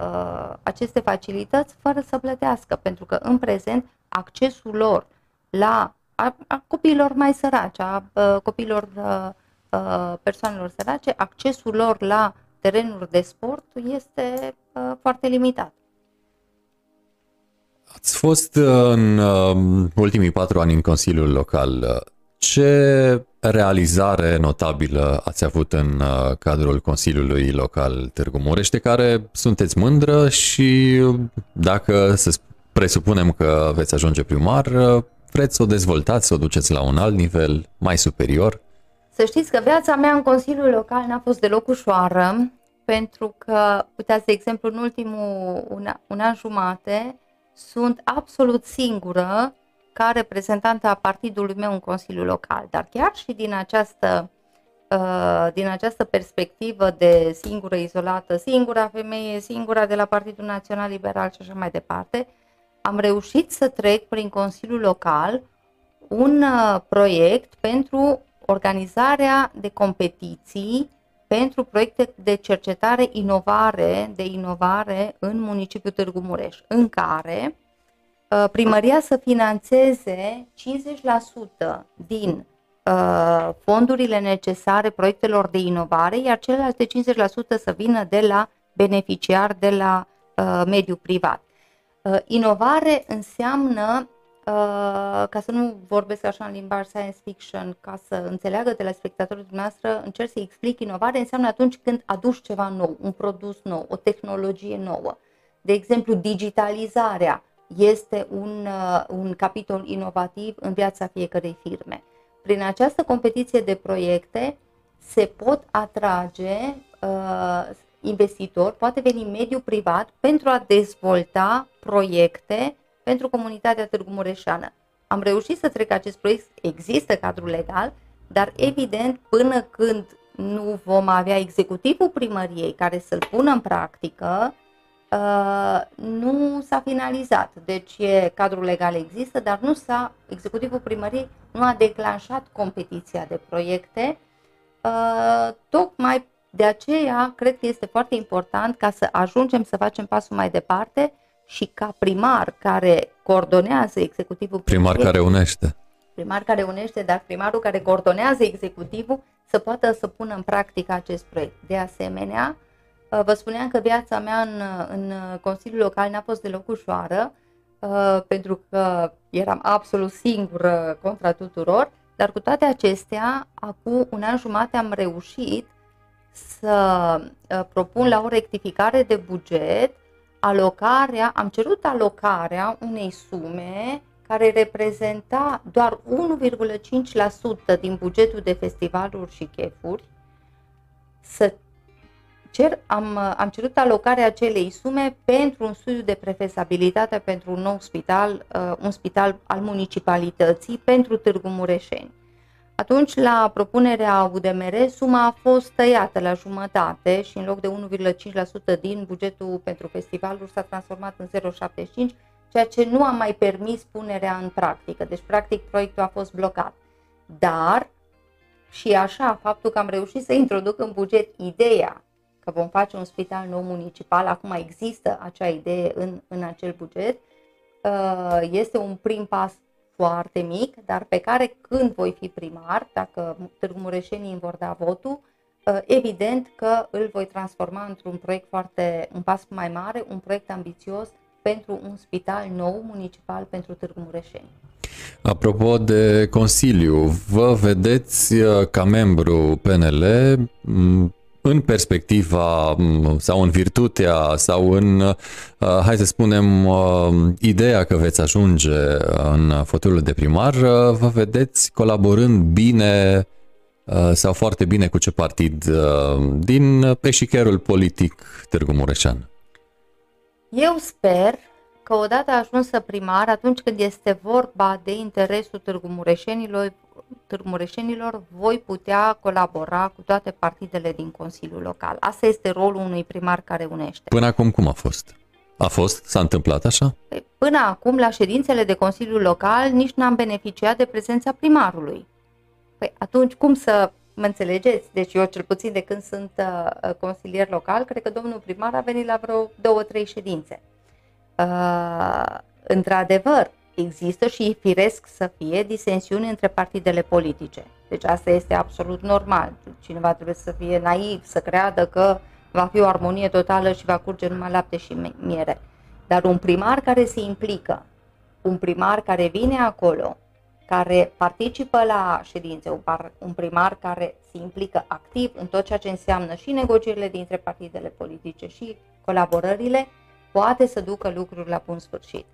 uh, aceste facilități fără să plătească, pentru că în prezent accesul lor la a, a copiilor mai săraci, a, a copiilor a, a, persoanelor sărace, accesul lor la terenuri de sport este a, foarte limitat. Ați fost în uh, ultimii patru ani în Consiliul Local. Ce realizare notabilă ați avut în uh, cadrul Consiliului Local Târgu Mureș, de care sunteți mândră și dacă să presupunem că veți ajunge primar, vreți să o dezvoltați, să o duceți la un alt nivel mai superior? Să știți că viața mea în Consiliul Local n-a fost deloc ușoară, pentru că, uitați, de exemplu, în ultimul un, un an jumate, sunt absolut singură ca reprezentantă a partidului meu în Consiliul Local. Dar chiar și din această, uh, din această perspectivă de singură izolată, singura femeie, singura de la Partidul Național Liberal și așa mai departe, am reușit să trec prin Consiliul Local un uh, proiect pentru organizarea de competiții pentru proiecte de cercetare, inovare, de inovare în municipiul Târgu Mureș, în care uh, primăria să financeze 50% din uh, fondurile necesare proiectelor de inovare, iar celelalte 50% să vină de la beneficiar de la mediul privat. Uh, inovare înseamnă, uh, ca să nu vorbesc așa în limbaj science fiction, ca să înțeleagă de la spectatorul dumneavoastră, încerc să explic inovare, înseamnă atunci când aduci ceva nou, un produs nou, o tehnologie nouă. De exemplu, digitalizarea este un, uh, un capitol inovativ în viața fiecărei firme. Prin această competiție de proiecte se pot atrage, investitor, poate veni mediul privat pentru a dezvolta proiecte pentru comunitatea Târgu Mureșeană. Am reușit să trec acest proiect, există cadrul legal, dar evident până când nu vom avea executivul primăriei care să-l pună în practică, uh, nu s-a finalizat. Deci e, cadrul legal există, dar nu s-a, executivul primăriei nu a declanșat competiția de proiecte. Uh, tocmai de aceea cred că este foarte important ca să ajungem să facem pasul mai departe și ca primar care coordonează executivul primar care unește primar care unește, dar primarul care coordonează executivul să poată să pună în practică acest proiect. De asemenea, uh, vă spuneam că viața mea în, în Consiliul Local n-a fost deloc ușoară, uh, pentru că eram absolut singură contra tuturor, dar cu toate acestea, acum un an jumate am reușit să uh, propun la o rectificare de buget alocarea, am cerut alocarea unei sume care reprezenta doar 1,5% din bugetul de festivaluri și chefuri, să cer, am, am cerut alocarea acelei sume pentru un studiu de prefezabilitate pentru un nou spital, uh, un spital al municipalității pentru Târgu Mureșeni. Atunci, la propunerea UDMR, suma a fost tăiată la jumătate și în loc de 1,5% din bugetul pentru festivaluri s-a transformat în 0,75%, ceea ce nu a mai permis punerea în practică. Deci, practic, proiectul a fost blocat. Dar, și așa, faptul că am reușit să introduc în buget ideea că vom face un spital nou municipal, acum există acea idee în, în acel buget, uh, este un prim pas foarte mic, dar pe care când voi fi primar, dacă Târgu Mureșenii îmi vor da votul, uh, evident că îl voi transforma într-un proiect foarte, un pas mai mare, un proiect ambițios pentru un spital nou municipal pentru Târgu Mureșeni. Apropo de Consiliu, vă vedeți uh, ca membru PNL în perspectiva sau în virtutea sau în, uh, hai să spunem, uh, ideea că veți ajunge în fotolul de primar, vă vedeți colaborând bine sau foarte bine cu ce partid din peșicherul politic Târgu Mureșan? Eu sper că odată ajunsă primar, atunci când este vorba de interesul Târgu Mureșenilor, Târgu Mureșenilor, voi putea colabora cu toate partidele din Consiliul Local. Asta este rolul unui primar care unește. Până acum cum a fost? A fost? S-a întâmplat așa? Păi, până acum, la ședințele de Consiliul Local, nici n-am beneficiat de prezența primarului. Păi atunci cum să Mă înțelegeți? Deci eu cel puțin de când sunt uh, consilier local, cred că domnul primar a venit la vreo două, trei ședințe. Uh, într-adevăr, există și e firesc să fie disensiuni între partidele politice. Deci asta este absolut normal. Cineva trebuie să fie naiv, să creadă că va fi o armonie totală și va curge numai lapte și miere. Dar un primar care se implică, un primar care vine acolo, care participă la ședințe, un, par, un primar care se implică activ în tot ceea ce înseamnă și negocierile dintre partidele politice și colaborările, poate să ducă lucruri la bun sfârșit.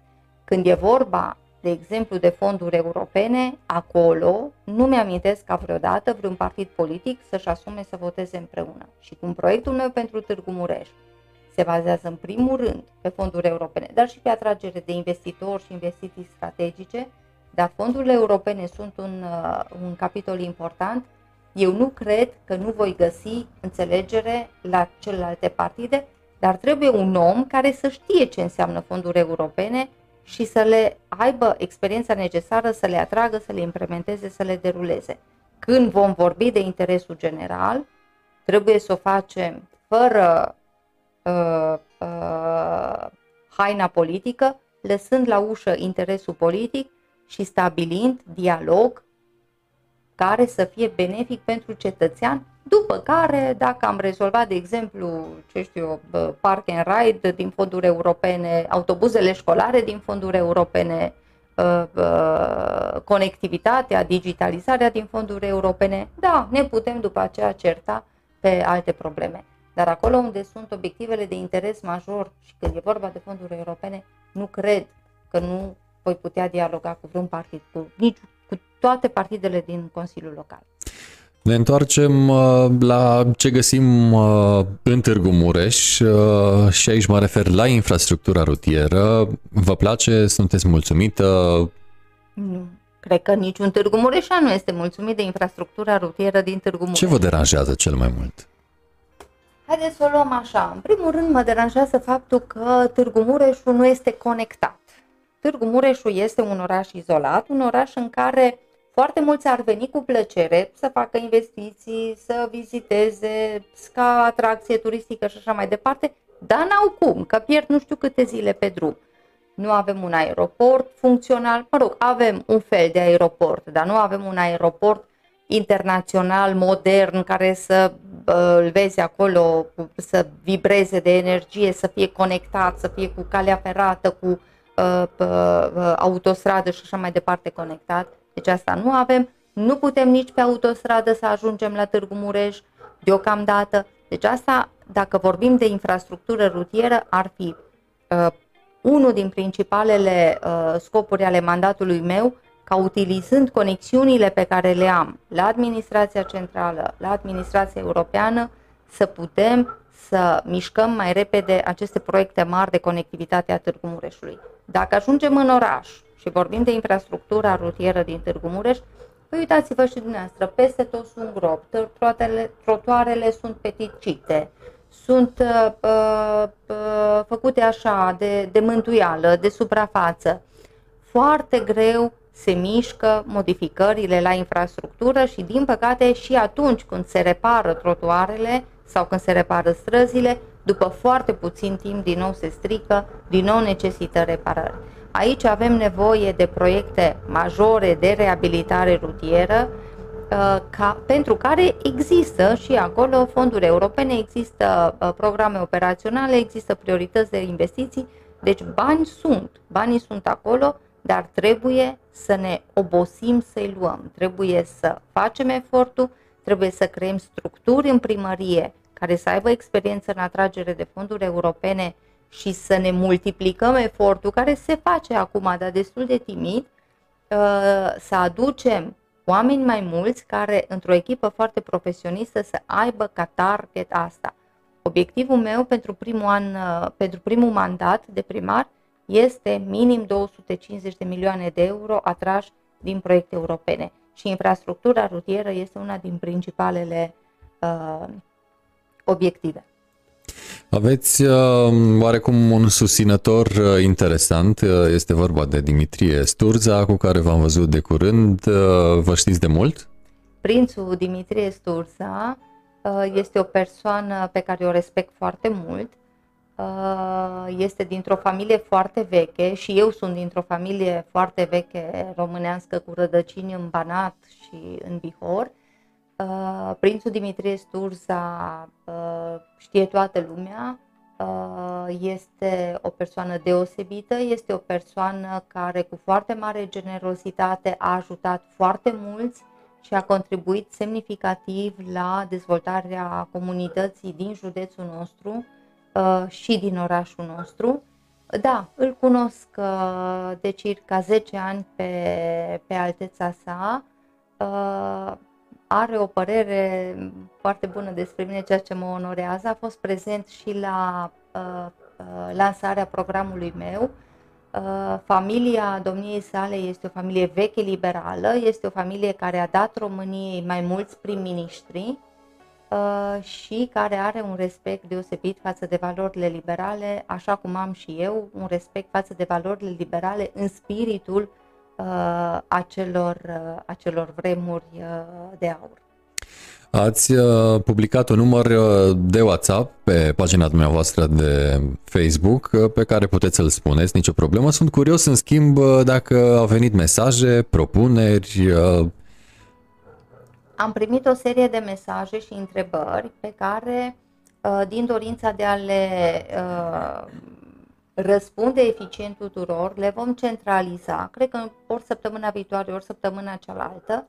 Când e vorba, de exemplu, de fonduri europene, acolo nu mi-amintesc ca vreodată vreun partid politic să-și asume să voteze împreună. Și cum proiectul meu pentru Târgu Mureș se bazează în primul rând pe fonduri europene, dar și pe atragere de investitori și investiții strategice, dar fondurile europene sunt un, uh, un capitol important, eu nu cred că nu voi găsi înțelegere la celelalte partide, dar trebuie un om care să știe ce înseamnă fonduri europene și să le aibă experiența necesară să le atragă, să le implementeze, să le deruleze. Când vom vorbi de interesul general, trebuie să o facem fără uh, uh, haina politică, lăsând la ușă interesul politic și stabilind dialog care să fie benefic pentru cetățean, după care, dacă am rezolvat, de exemplu, ce știu park and ride din fonduri europene, autobuzele școlare din fonduri europene, ă, ă, conectivitatea, digitalizarea din fonduri europene, da, ne putem după aceea certa pe alte probleme. Dar acolo unde sunt obiectivele de interes major și când e vorba de fonduri europene, nu cred că nu voi putea dialoga cu vreun partid, cu, nici, cu toate partidele din Consiliul Local. Ne întoarcem uh, la ce găsim uh, în Târgu Mureș uh, și aici mă refer la infrastructura rutieră. Vă place? Sunteți mulțumită? Nu. Cred că niciun Târgu Mureșan nu este mulțumit de infrastructura rutieră din Târgu Mureș. Ce vă deranjează cel mai mult? Haideți să o luăm așa. În primul rând mă deranjează faptul că Târgu Mureșul nu este conectat. Târgu Mureșul este un oraș izolat, un oraș în care foarte mulți ar veni cu plăcere să facă investiții, să viziteze ca atracție turistică și așa mai departe, dar n-au cum, că pierd nu știu câte zile pe drum. Nu avem un aeroport funcțional, mă rog, avem un fel de aeroport, dar nu avem un aeroport internațional, modern, care să îl vezi acolo, să vibreze de energie, să fie conectat, să fie cu calea ferată, cu uh, uh, autostradă și așa mai departe conectat. Deci asta nu avem. Nu putem nici pe autostradă să ajungem la Târgu Mureș deocamdată. Deci asta, dacă vorbim de infrastructură rutieră, ar fi uh, unul din principalele uh, scopuri ale mandatului meu ca utilizând conexiunile pe care le am la administrația centrală, la administrația europeană, să putem să mișcăm mai repede aceste proiecte mari de conectivitate a Târgu Mureșului. Dacă ajungem în oraș și vorbim de infrastructura rutieră din Târgu Mureș, păi uitați-vă și dumneavoastră, peste tot sunt gropi, trotuarele, trotuarele sunt peticite, sunt uh, uh, uh, făcute așa, de, de mântuială, de suprafață. Foarte greu se mișcă modificările la infrastructură și, din păcate, și atunci când se repară trotuarele sau când se repară străzile, după foarte puțin timp din nou se strică, din nou necesită reparări. Aici avem nevoie de proiecte majore de reabilitare rutieră, uh, ca, pentru care există și acolo fonduri europene, există uh, programe operaționale, există priorități de investiții, deci bani sunt, banii sunt acolo, dar trebuie să ne obosim să-i luăm, trebuie să facem efortul, trebuie să creăm structuri în primărie care să aibă experiență în atragere de fonduri europene și să ne multiplicăm efortul, care se face acum, dar destul de timid, uh, să aducem oameni mai mulți care, într-o echipă foarte profesionistă, să aibă ca target asta. Obiectivul meu pentru primul an, uh, pentru primul mandat de primar este minim 250 de milioane de euro atrași din proiecte europene și infrastructura rutieră este una din principalele uh, obiective. Aveți uh, oarecum un susținător uh, interesant, uh, este vorba de Dimitrie Sturza, cu care v-am văzut de curând. Uh, vă știți de mult? Prințul Dimitrie Sturza uh, este o persoană pe care o respect foarte mult. Uh, este dintr-o familie foarte veche și eu sunt dintr-o familie foarte veche românească cu rădăcini în Banat și în Bihor. Uh, prințul Dimitrie Sturza uh, știe toată lumea, uh, este o persoană deosebită, este o persoană care cu foarte mare generozitate a ajutat foarte mulți și a contribuit semnificativ la dezvoltarea comunității din județul nostru și din orașul nostru. Da, îl cunosc de circa 10 ani pe, pe alteța sa are o părere foarte bună despre mine, ceea ce mă onorează. A fost prezent și la uh, uh, lansarea programului meu. Uh, familia domniei sale este o familie veche liberală, este o familie care a dat României mai mulți prim-ministri uh, și care are un respect deosebit față de valorile liberale, așa cum am și eu, un respect față de valorile liberale în spiritul uh, acelor, uh, acelor vremuri uh, de aur. Ați uh, publicat un număr uh, de WhatsApp pe pagina dumneavoastră de Facebook uh, pe care puteți să-l spuneți, nicio problemă. Sunt curios, în schimb, dacă au venit mesaje, propuneri. Am primit o serie de mesaje și întrebări pe care, din dorința de a le răspunde eficient tuturor, le vom centraliza, cred că ori săptămâna viitoare, ori săptămâna cealaltă,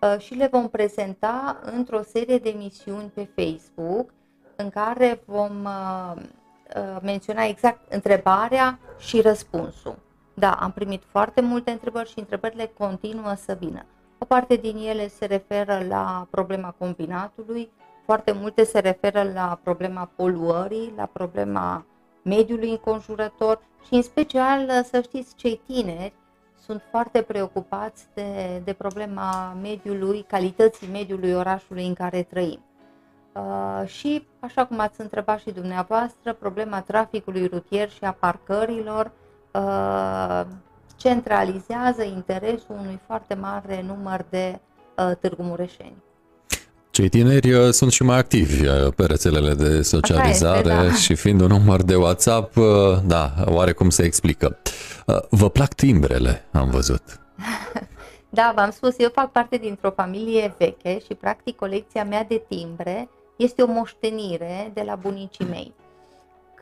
uh, și le vom prezenta într-o serie de emisiuni pe Facebook în care vom uh, uh, menționa exact întrebarea și răspunsul. Da, am primit foarte multe întrebări și întrebările continuă să vină. O parte din ele se referă la problema combinatului, foarte multe se referă la problema poluării, la problema mediului înconjurător și în special, să știți, cei tineri sunt foarte preocupați de, de problema mediului, calității mediului orașului în care trăim. Uh, și, așa cum ați întrebat și dumneavoastră, problema traficului rutier și a parcărilor uh, centralizează interesul unui foarte mare număr de uh, târgu mureșeni. Cei tineri uh, sunt și mai activi uh, pe rețelele de socializare este, da. și fiind un număr de WhatsApp, uh, da, oarecum se explică. Vă plac timbrele, am văzut. da, v-am spus, eu fac parte dintr-o familie veche și practic colecția mea de timbre este o moștenire de la bunicii mei.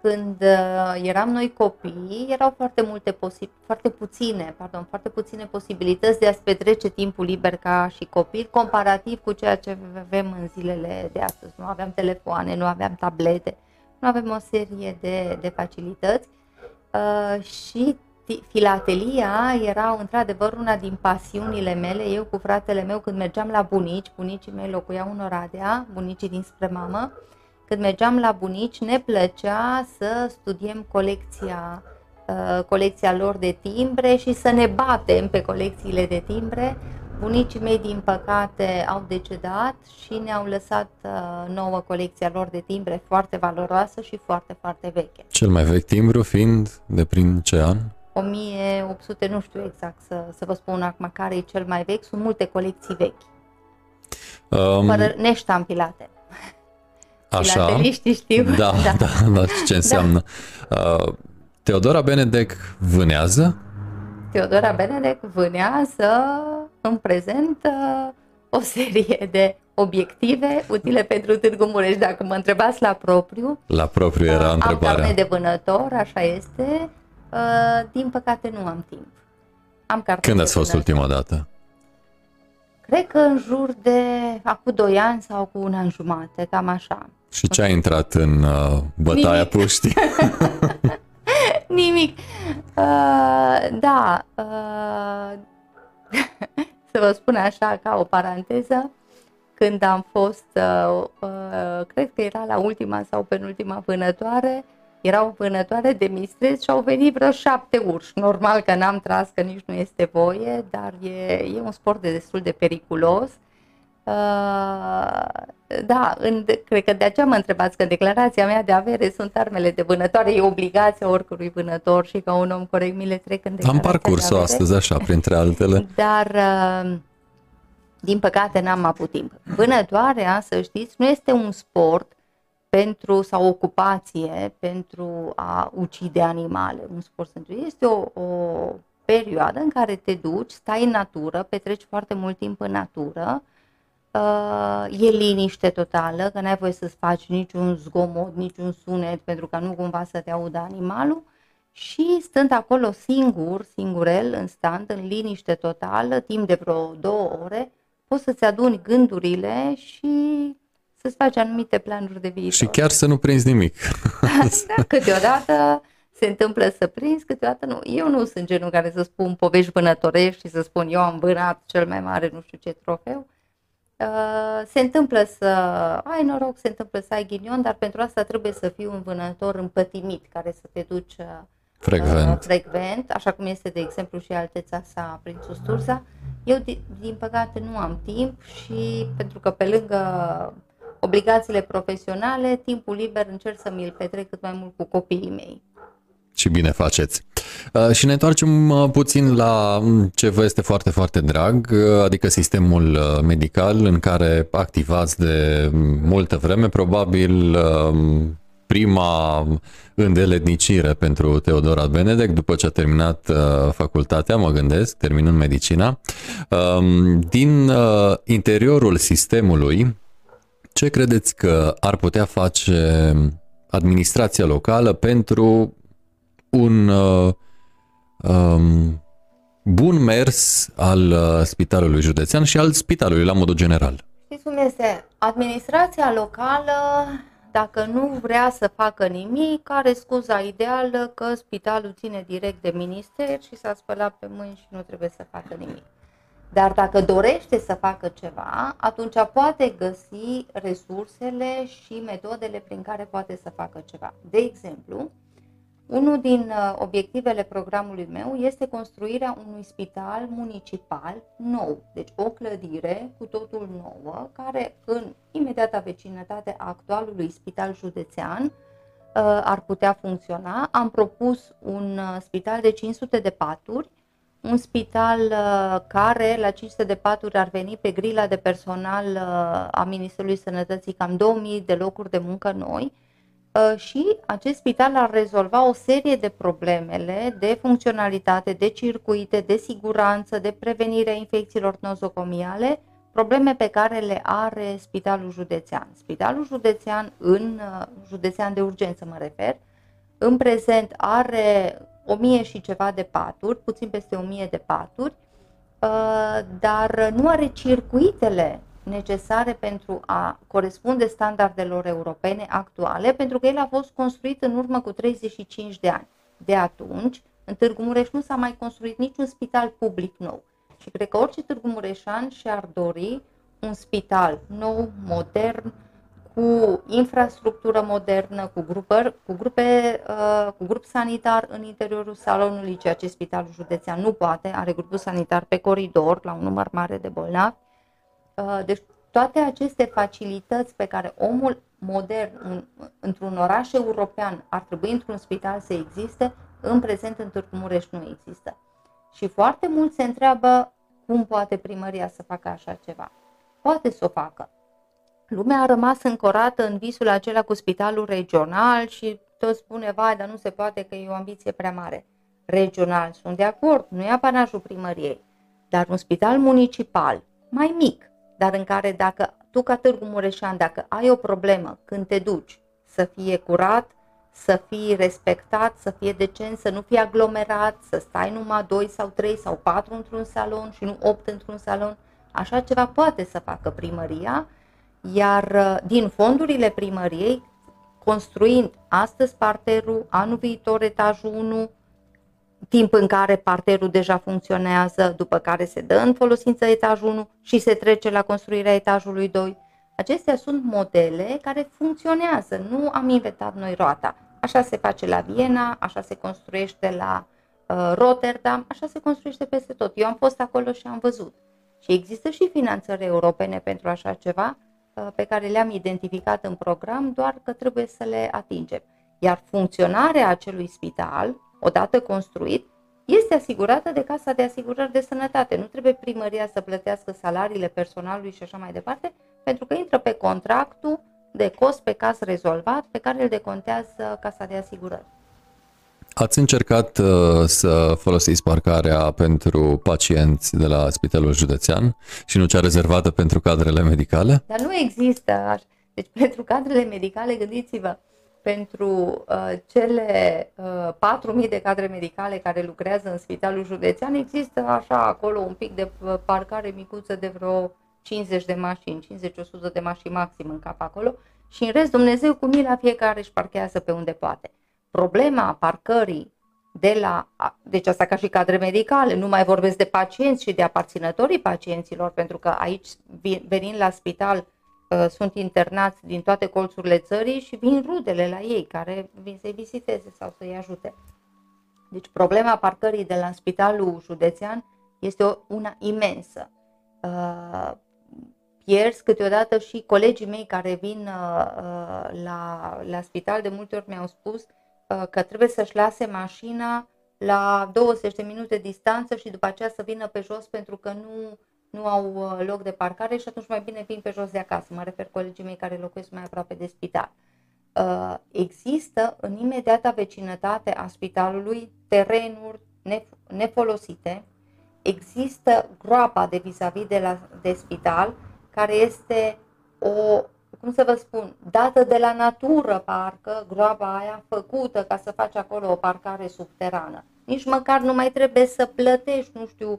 Când uh, eram noi copii, erau foarte multe posi- foarte puține, pardon, foarte puține posibilități de a-ți petrece timpul liber ca și copil, comparativ cu ceea ce avem în zilele de astăzi. Nu aveam telefoane, nu aveam tablete, nu avem o serie de, de facilități uh, și filatelia era într-adevăr una din pasiunile mele. Eu cu fratele meu când mergeam la bunici, bunicii mei locuiau în Oradea, bunicii dinspre mamă, când mergeam la bunici ne plăcea să studiem colecția, uh, colecția lor de timbre și să ne batem pe colecțiile de timbre. Bunicii mei, din păcate, au decedat și ne-au lăsat uh, nouă colecția lor de timbre foarte valoroasă și foarte, foarte veche. Cel mai vechi timbru fiind de prin ce an? 1800, nu știu exact să, să vă spun acum care e cel mai vechi, sunt multe colecții vechi. Um, fără neștampilate. Așa. știu. Da, da, da, da ce înseamnă. Da. Uh, Teodora Benedec vânează? Teodora Benedec vânează în prezent uh, o serie de obiective utile pentru Târgu Mureș. Dacă mă întrebați la propriu, la propriu era uh, întrebarea. Am de vânător, așa este. Uh, din păcate nu am timp. Am Când ați fost ultima dată? Cred că în jur de acum 2 ani sau cu un an jumate, cam așa. Și ce a intrat în uh, bătaia Nimic. puștii? Nimic. Uh, da. Uh, să vă spun așa ca o paranteză, când am fost, uh, uh, cred că era la ultima sau penultima vânătoare, uh, era o vânătoare de mistreți și au venit vreo șapte urși. Normal că n-am tras, că nici nu este voie, dar e, e un sport de destul de periculos. Uh, da, în, cred că de aceea mă întrebați că declarația mea de avere sunt armele de vânătoare, e obligația oricărui vânător și ca un om corect mi le trec în declarația Am parcurs-o de astăzi așa, printre altele. Dar, uh, din păcate, n-am avut timp. Vânătoarea, să știți, nu este un sport pentru sau ocupație pentru a ucide animale, un sport pentru Este o, o perioadă în care te duci, stai în natură, petreci foarte mult timp în natură, uh, e liniște totală, că n-ai voie să-ți faci niciun zgomot, niciun sunet, pentru că nu cumva să te audă animalul și stând acolo singur, singurel, în stand, în liniște totală, timp de vreo două ore, poți să-ți aduni gândurile și să-ți faci anumite planuri de viitor. Și chiar să nu prinzi nimic. da, câteodată se întâmplă să prinzi, câteodată nu. Eu nu sunt genul care să spun povești vânătorești și să spun eu am vânat cel mai mare nu știu ce trofeu. Uh, se întâmplă să ai noroc, se întâmplă să ai ghinion, dar pentru asta trebuie să fii un vânător împătimit care să te duci uh, frecvent. frecvent, așa cum este de exemplu și alteța sa Prințul Sturza. Eu, din păcate, nu am timp și pentru că pe lângă obligațiile profesionale, timpul liber încerc să mi-l petrec cât mai mult cu copiii mei. Și bine faceți. Uh, și ne întoarcem uh, puțin la mm, ce vă este foarte, foarte drag, uh, adică sistemul medical în care activați de multă vreme, probabil prima îndeletnicire pentru Teodora Benedek după ce a terminat facultatea, mă gândesc, terminând medicina. Um, din interiorul sistemului ce credeți că ar putea face administrația locală pentru un uh, um, bun mers al uh, spitalului județean și al spitalului la modul general? Știți cum este? Administrația locală, dacă nu vrea să facă nimic, are scuza ideală că spitalul ține direct de minister și s-a spălat pe mâini și nu trebuie să facă nimic. Dar dacă dorește să facă ceva, atunci poate găsi resursele și metodele prin care poate să facă ceva. De exemplu, unul din uh, obiectivele programului meu este construirea unui spital municipal nou, deci o clădire cu totul nouă, care în imediata vecinătate a actualului spital județean uh, ar putea funcționa. Am propus un uh, spital de 500 de paturi, un spital care la 500 de paturi ar veni pe grila de personal a Ministerului Sănătății cam 2000 de locuri de muncă noi, Uh, și acest spital ar rezolva o serie de problemele de funcționalitate, de circuite, de siguranță, de prevenire a infecțiilor nozocomiale, probleme pe care le are spitalul județean. Spitalul județean, în uh, județean de urgență mă refer, în prezent are o mie și ceva de paturi, puțin peste o mie de paturi, uh, dar nu are circuitele necesare pentru a corespunde standardelor europene actuale, pentru că el a fost construit în urmă cu 35 de ani. De atunci, în Târgu Mureș nu s-a mai construit niciun spital public nou. Și cred că orice Târgu Mureșan și-ar dori un spital nou, modern, cu infrastructură modernă, cu, grupări, cu, grupe, uh, cu grup sanitar în interiorul salonului, ceea ce spitalul județean nu poate, are grupul sanitar pe coridor la un număr mare de bolnavi Uh, deci toate aceste facilități pe care omul modern într-un oraș european ar trebui într-un spital să existe, în prezent în Târgu Mureș nu există. Și foarte mult se întreabă cum poate primăria să facă așa ceva. Poate să o facă. Lumea a rămas încorată în visul acela cu spitalul regional și tot spune, vai, dar nu se poate că e o ambiție prea mare. Regional, sunt de acord, nu e apanajul primăriei, dar un spital municipal, mai mic, dar în care dacă tu ca Târgu Mureșan, dacă ai o problemă când te duci, să fie curat, să fii respectat, să fie decent, să nu fie aglomerat, să stai numai 2 sau 3 sau 4 într-un salon și nu 8 într-un salon, așa ceva poate să facă primăria, iar uh, din fondurile primăriei, construind astăzi parterul, anul viitor etajul 1, timp în care parterul deja funcționează, după care se dă în folosință etajul 1 și se trece la construirea etajului 2. Acestea sunt modele care funcționează, nu am inventat noi roata. Așa se face la Viena, așa se construiește la uh, Rotterdam, așa se construiește peste tot. Eu am fost acolo și am văzut. Și există și finanțări europene pentru așa ceva, uh, pe care le-am identificat în program, doar că trebuie să le atingem. Iar funcționarea acelui spital, odată construit, este asigurată de Casa de Asigurări de Sănătate. Nu trebuie primăria să plătească salariile personalului și așa mai departe, pentru că intră pe contractul de cost pe caz rezolvat pe care îl decontează Casa de Asigurări. Ați încercat uh, să folosiți parcarea pentru pacienți de la Spitalul Județean și nu cea rezervată pentru cadrele medicale? Dar nu există. Deci pentru cadrele medicale, gândiți-vă, pentru uh, cele uh, 4.000 de cadre medicale care lucrează în spitalul județean, există așa acolo un pic de uh, parcare micuță de vreo 50 de mașini, 50-100 de mașini maxim în cap acolo și în rest Dumnezeu cu mila fiecare își parchează pe unde poate. Problema parcării de la, deci asta ca și cadre medicale, nu mai vorbesc de pacienți și de aparținătorii pacienților, pentru că aici venind la spital Uh, sunt internați din toate colțurile țării și vin rudele la ei care vin să-i viziteze sau să-i ajute. Deci problema parcării de la spitalul județean este o, una imensă. Uh, pierzi câteodată și colegii mei care vin uh, uh, la, la spital de multe ori mi-au spus uh, că trebuie să-și lase mașina la 20 de minute distanță și după aceea să vină pe jos pentru că nu nu au uh, loc de parcare și atunci mai bine vin pe jos de acasă. Mă refer colegii mei care locuiesc mai aproape de spital. Uh, există în imediata vecinătate a spitalului terenuri nefolosite, există groapa de vis-a-vis de, la, de spital, care este o, cum să vă spun, dată de la natură parcă, groapa aia făcută ca să faci acolo o parcare subterană. Nici măcar nu mai trebuie să plătești, nu știu, Uh,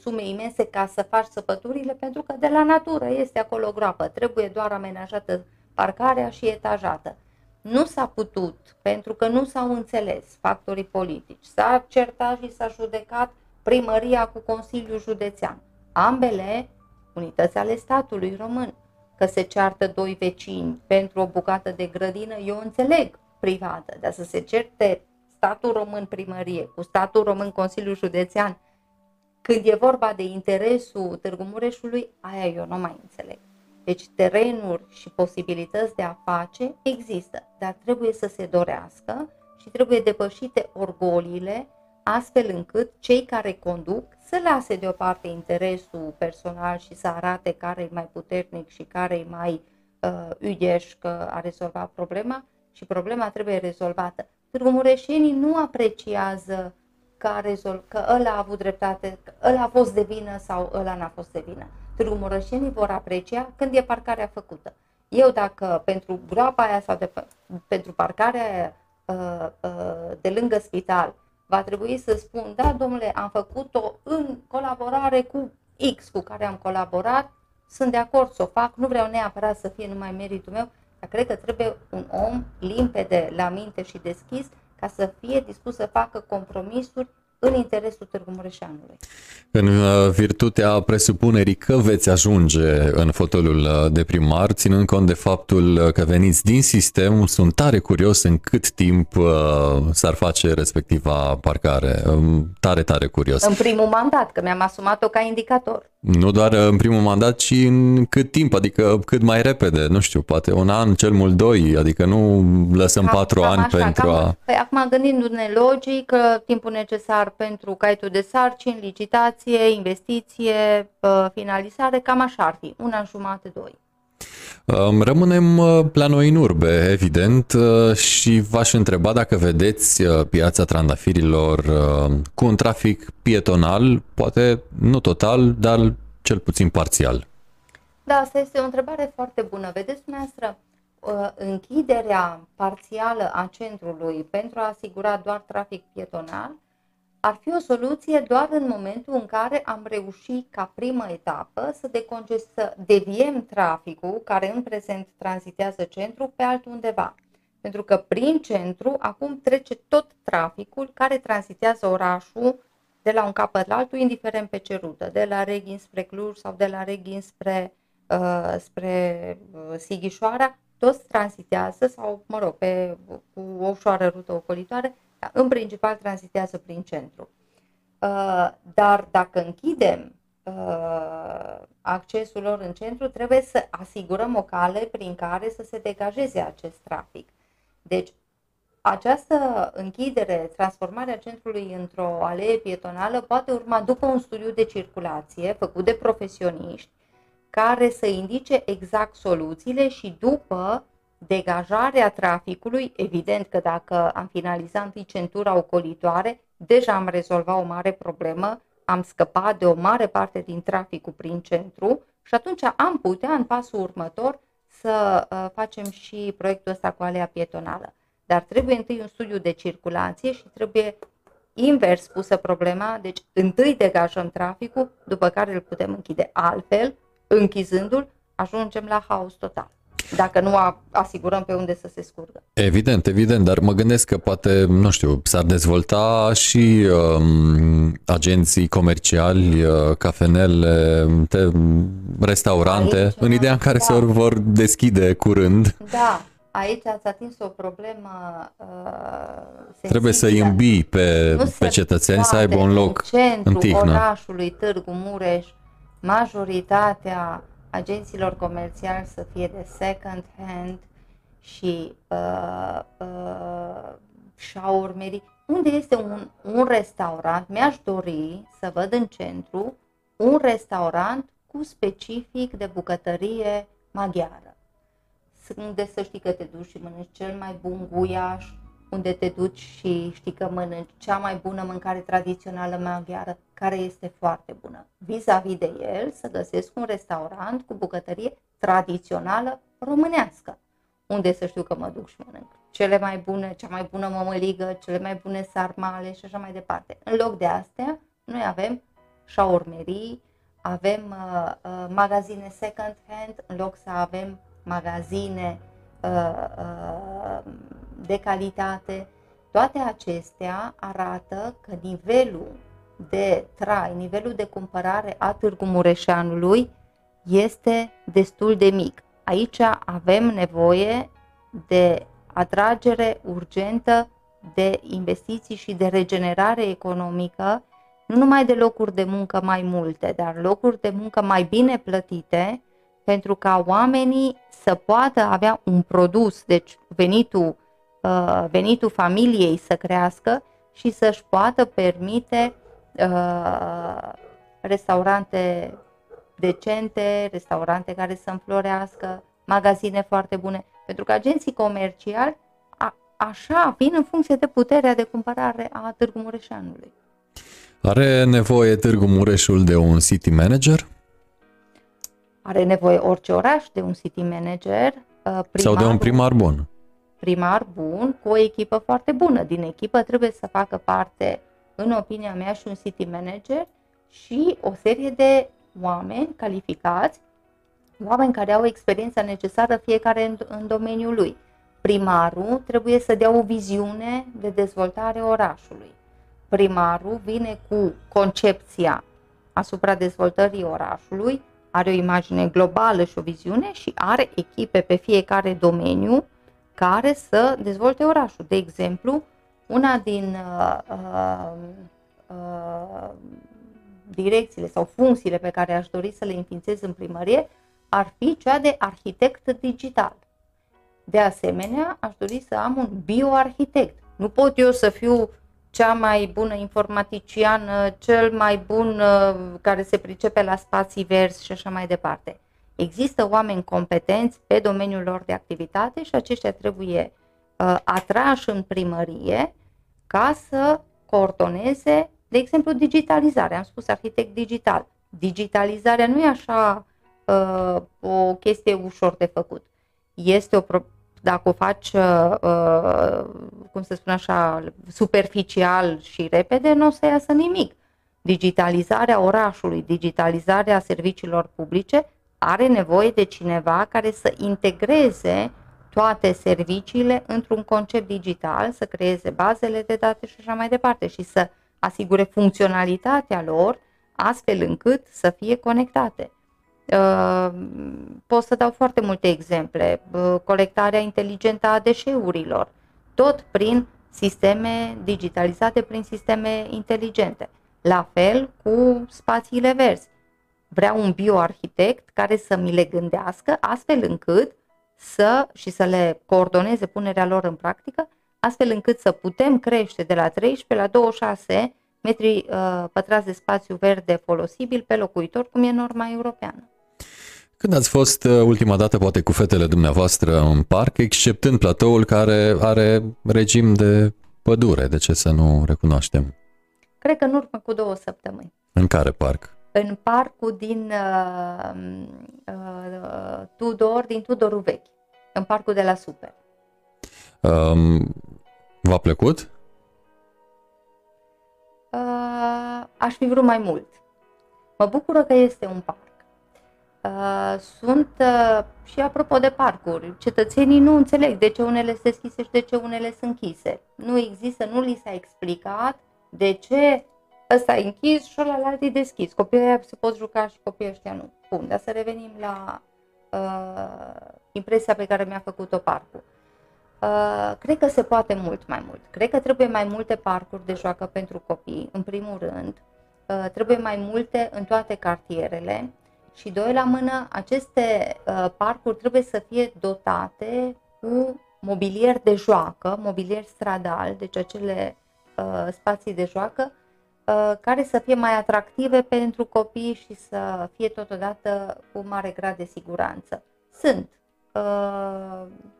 sume imense ca să faci săpăturile, pentru că de la natură este acolo groapă, trebuie doar amenajată parcarea și etajată. Nu s-a putut, pentru că nu s-au înțeles factorii politici. S-a certat și s-a judecat primăria cu Consiliul Județean. ambele unități ale statului român. Că se ceartă doi vecini pentru o bucată de grădină, eu înțeleg privată, dar să se certe statul român primărie cu statul român Consiliul Județean, când e vorba de interesul Târgu Mureșului, aia eu nu mai înțeleg. Deci terenuri și posibilități de a face există, dar trebuie să se dorească și trebuie depășite orgoliile astfel încât cei care conduc să lase deoparte interesul personal și să arate care e mai puternic și care e mai uh, ugeș că a rezolvat problema și problema trebuie rezolvată. Târgu Mureșenii nu apreciază că, a rezolv, că ăla a avut dreptate, că ăla a fost de vină sau ăla n-a fost de vină. Târgu Mureșenii vor aprecia când e parcarea făcută. Eu dacă pentru groapa aia sau de, pentru parcarea aia uh, uh, de lângă spital va trebui să spun, da, domnule, am făcut-o în colaborare cu X cu care am colaborat, sunt de acord să o fac, nu vreau neapărat să fie numai meritul meu, dar cred că trebuie un om limpede la minte și deschis ca să fie dispus să facă compromisuri în interesul Târgu Mureșanului. În uh, virtutea presupunerii că veți ajunge în fotolul uh, de primar, ținând cont de faptul uh, că veniți din sistem, sunt tare curios în cât timp s-ar face respectiva parcare. Um, tare, tare curios. În primul mandat, că mi-am asumat-o ca indicator. Nu doar în primul mandat, ci în cât timp, adică cât mai repede, nu știu, poate un an, cel mult doi, adică nu lăsăm cam, patru cam ani așa, pentru cam, a... Păi acum gândindu-ne logic, că timpul necesar pentru caietul de sarcini, licitație, investiție, finalizare, cam așa ar fi, un an jumate, doi. Rămânem uh, la noi în urbe, evident, uh, și v-aș întreba dacă vedeți uh, piața trandafirilor cu un trafic pietonal, poate nu total, dar cel puțin parțial. Da, asta este o întrebare foarte bună. Vedeți, dumneavoastră, închiderea parțială a centrului pentru a asigura doar trafic pietonal ar fi o soluție doar în momentul în care am reușit ca primă etapă să, decongest, să deviem traficul care în prezent tranzitează centru pe altundeva. Pentru că prin centru acum trece tot traficul care tranzitează orașul de la un capăt la altul, indiferent pe ce rută, de la Reghin spre Cluj sau de la Reghin spre, uh, spre uh, Sighișoara, toți tranzitează sau, mă rog, pe, cu o ușoară rută ocolitoare, în principal tranzitează prin centru. Uh, dar dacă închidem uh, accesul lor în centru, trebuie să asigurăm o cale prin care să se degajeze acest trafic. Deci, această închidere, transformarea centrului într-o alee pietonală poate urma după un studiu de circulație făcut de profesioniști care să indice exact soluțiile și după degajarea traficului, evident că dacă am finalizat întâi centura ocolitoare, deja am rezolvat o mare problemă, am scăpat de o mare parte din traficul prin centru și atunci am putea în pasul următor să uh, facem și proiectul ăsta cu alea pietonală. Dar trebuie întâi un studiu de circulație și trebuie invers pusă problema, deci întâi degajăm traficul, după care îl putem închide. Altfel, închizându-l, ajungem la haos total dacă nu asigurăm pe unde să se scurgă. Evident, evident, dar mă gândesc că poate, nu știu, s-ar dezvolta și um, agenții comerciali, uh, cafenele, te, restaurante, Aici, în ideea în care da. se vor deschide curând. Da, aici ați atins o problemă uh, Trebuie să îi îmbii pe, pe cetățeni să aibă un loc în centru în tihnă. orașului Târgu Mureș, majoritatea agenților comerciali să fie de second hand și uh, uh, shawarmeri. Unde este un, un restaurant, mi-aș dori să văd în centru un restaurant cu specific de bucătărie maghiară. Unde să știi că te duci și mănânci cel mai bun guiaș, unde te duci și știi că mănânci cea mai bună mâncare tradițională maghiară, care este foarte bună. Vis-a-vis de el, să găsesc un restaurant cu bucătărie tradițională românească, unde să știu că mă duc și mănânc cele mai bune, cea mai bună mămăligă, cele mai bune sarmale și așa mai departe. În loc de astea, noi avem șaurmerii, avem uh, uh, magazine second hand, în loc să avem magazine uh, uh, de calitate. Toate acestea arată că nivelul de trai, nivelul de cumpărare a Târgu Mureșeanului este destul de mic. Aici avem nevoie de atragere urgentă de investiții și de regenerare economică, nu numai de locuri de muncă mai multe, dar locuri de muncă mai bine plătite, pentru ca oamenii să poată avea un produs, deci venitul, uh, venitul familiei să crească și să-și poată permite uh, restaurante decente, restaurante care să înflorească, magazine foarte bune, pentru că agenții comerciali a, așa vin în funcție de puterea de cumpărare a Târgu Mureșanului. Are nevoie Târgu Mureșul de un city manager? Are nevoie orice oraș de un city manager. Primar, uh, Sau de un primar bun. Primar bun, cu o echipă foarte bună. Din echipă trebuie să facă parte, în opinia mea, și un city manager și o serie de oameni calificați, oameni care au experiența necesară fiecare în, în domeniul lui. Primarul trebuie să dea o viziune de dezvoltare orașului. Primarul vine cu concepția asupra dezvoltării orașului, are o imagine globală și o viziune și are echipe pe fiecare domeniu care să dezvolte orașul. De exemplu, una din uh, uh, uh, direcțiile sau funcțiile pe care aș dori să le înființez în primărie ar fi cea de arhitect digital. De asemenea, aș dori să am un bioarhitect. Nu pot eu să fiu cea mai bună informaticiană, cel mai bun uh, care se pricepe la spații verzi și așa mai departe. Există oameni competenți pe domeniul lor de activitate și aceștia trebuie uh, atrași în primărie ca să coordoneze de exemplu, digitalizarea. Am spus arhitect digital. Digitalizarea nu e așa uh, o chestie ușor de făcut. Este o pro- dacă o faci, uh, uh, cum să spun așa, superficial și repede, nu o să iasă nimic. Digitalizarea orașului, digitalizarea serviciilor publice are nevoie de cineva care să integreze toate serviciile într-un concept digital, să creeze bazele de date și așa mai departe și să asigure funcționalitatea lor astfel încât să fie conectate. Uh, pot să dau foarte multe exemple. Uh, colectarea inteligentă a deșeurilor, tot prin sisteme digitalizate, prin sisteme inteligente. La fel cu spațiile verzi. Vreau un bioarhitect care să mi le gândească astfel încât să și să le coordoneze punerea lor în practică, astfel încât să putem crește de la 13 la 26 metri uh, pătrați de spațiu verde folosibil pe locuitor, cum e norma europeană. Când ați fost uh, ultima dată, poate cu fetele dumneavoastră în parc, exceptând platoul care are regim de pădure, de ce să nu recunoaștem? Cred că în urmă cu două săptămâni. În care parc? În parcul din uh, uh, Tudor, din Tudorul Vechi, în parcul de la Super. Um, v-a plăcut? uh, aș fi vrut mai mult. Mă bucură că este un parc. Uh, sunt uh, și apropo de parcuri, cetățenii nu înțeleg de ce unele sunt deschise și de ce unele sunt închise. Nu există, nu li s-a explicat de ce ăsta e închis și ălalt e deschis. Copiii ăia se pot juca și copiii ăștia nu. Bun, dar să revenim la uh, impresia pe care mi-a făcut-o parcul. Uh, cred că se poate mult mai mult. Cred că trebuie mai multe parcuri de joacă pentru copii, în primul rând. Uh, trebuie mai multe în toate cartierele. Și doi la mână, aceste uh, parcuri trebuie să fie dotate cu mobilier de joacă, mobilier stradal, deci acele uh, spații de joacă, uh, care să fie mai atractive pentru copii și să fie totodată cu mare grad de siguranță. Sunt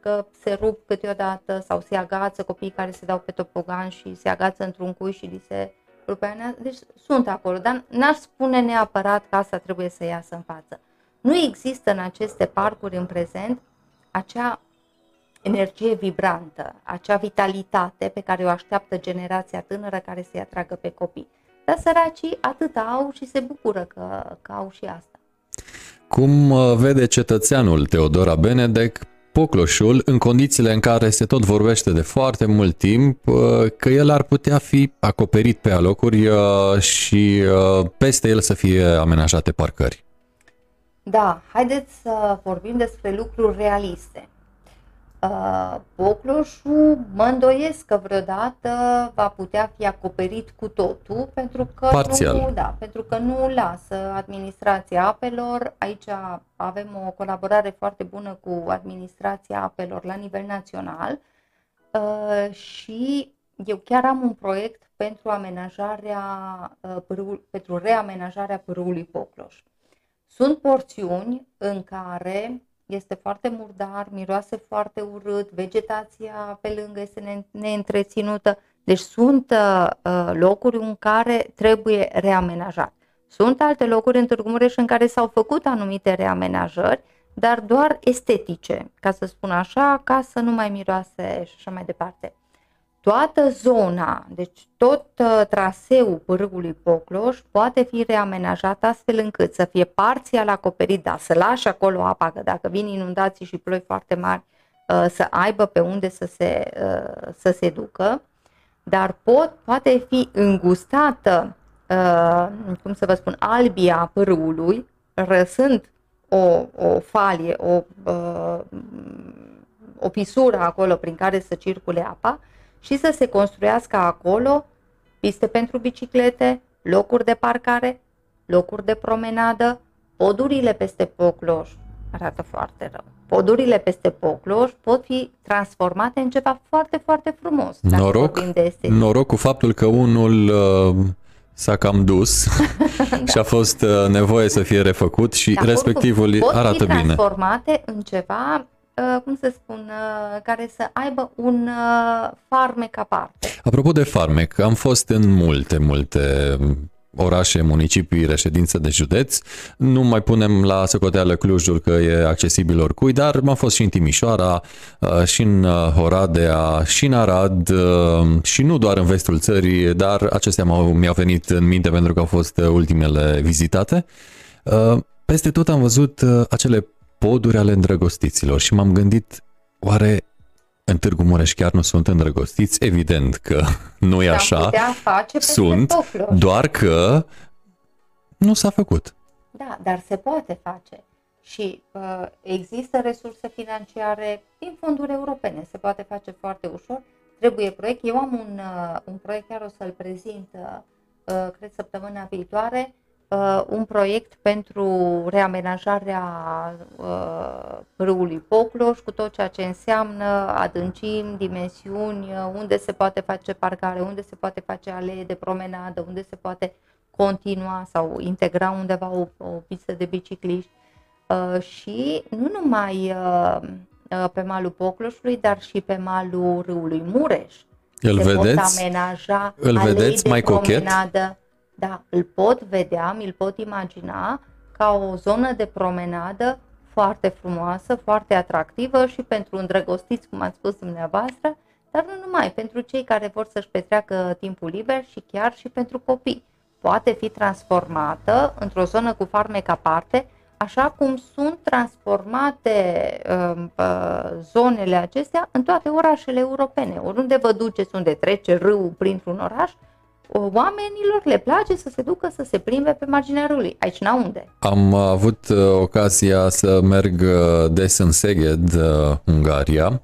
că se rup câteodată sau se agață copiii care se dau pe topogan și se agață într-un cui și li se rupe Deci sunt acolo, dar n-aș spune neapărat că asta trebuie să iasă în față. Nu există în aceste parcuri în prezent acea energie vibrantă, acea vitalitate pe care o așteaptă generația tânără care să-i atragă pe copii. Dar săracii atât au și se bucură că, că au și asta. Cum uh, vede cetățeanul Teodora Benedek Pocloșul în condițiile în care se tot vorbește de foarte mult timp uh, că el ar putea fi acoperit pe alocuri uh, și uh, peste el să fie amenajate parcări. Da, haideți să vorbim despre lucruri realiste. Uh, Pocloșul mă îndoiesc că vreodată va putea fi acoperit cu totul pentru că, Parțial. nu, da, pentru că nu lasă administrația apelor. Aici avem o colaborare foarte bună cu administrația apelor la nivel național uh, și eu chiar am un proiect pentru amenajarea, uh, pârâul, pentru reamenajarea pârâului Pocloș. Sunt porțiuni în care este foarte murdar, miroase foarte urât, vegetația pe lângă este neîntreținută. Deci sunt uh, uh, locuri în care trebuie reamenajat. Sunt alte locuri în Târgu Mureș în care s-au făcut anumite reamenajări, dar doar estetice, ca să spun așa, ca să nu mai miroase și așa mai departe toată zona, deci tot uh, traseul pârâului Pocloș poate fi reamenajat astfel încât să fie parțial acoperit, da, să lași acolo apa, că dacă vin inundații și ploi foarte mari, uh, să aibă pe unde să se, uh, să se ducă, dar pot, poate fi îngustată, uh, cum să vă spun, albia pârâului, răsând o, o falie, o, uh, o pisură acolo prin care să circule apa, și să se construiască acolo piste pentru biciclete, locuri de parcare, locuri de promenadă, podurile peste Pocloș arată foarte rău. Podurile peste Pocloș pot fi transformate în ceva foarte, foarte frumos. Noroc, de noroc cu faptul că unul uh, s-a cam dus da. și a fost uh, nevoie să fie refăcut și da, respectivul arată bine. Pot fi transformate în ceva Uh, cum să spun, uh, care să aibă un uh, farmec aparte. Apropo de farmec, am fost în multe, multe orașe, municipii, reședință de județ. Nu mai punem la socoteală Clujul că e accesibil oricui, dar m-am fost și în Timișoara, și în Oradea, și în Arad, și nu doar în vestul țării, dar acestea mi-au venit în minte pentru că au fost ultimele vizitate. Peste tot am văzut acele poduri ale îndrăgostiților și m-am gândit, oare în Târgu Mureș chiar nu sunt îndrăgostiți? Evident că nu e așa. Face sunt, doar că nu s-a făcut. Da, dar se poate face. Și uh, există resurse financiare din fonduri europene. Se poate face foarte ușor. Trebuie proiect. Eu am un, uh, un proiect, chiar o să-l prezint, uh, uh cred, săptămâna viitoare, uh, un proiect pentru reamenajarea uh, râului Pocloș cu tot ceea ce înseamnă adâncimi, dimensiuni, uh, unde se poate face parcare, unde se poate face alee de promenadă, unde se poate continua sau integra undeva o, o pistă de bicicliști uh, și nu numai uh, uh, pe malul Pocloșului, dar și pe malul râului Mureș. Îl se vedeți? Pot amenaja îl vedeți mai promenadă. Cochet? Da, îl pot vedea, mi-l pot imagina ca o zonă de promenadă foarte frumoasă, foarte atractivă și pentru îndrăgostiți, cum ați spus dumneavoastră, dar nu numai, pentru cei care vor să-și petreacă timpul liber și chiar și pentru copii. Poate fi transformată într-o zonă cu farmec aparte, așa cum sunt transformate uh, uh, zonele acestea în toate orașele europene. Oriunde vă duceți, unde trece râul printr-un oraș, oamenilor le place să se ducă să se plimbe pe marginea râului. Aici n unde. Am avut uh, ocazia să merg uh, des în Szeged, uh, Ungaria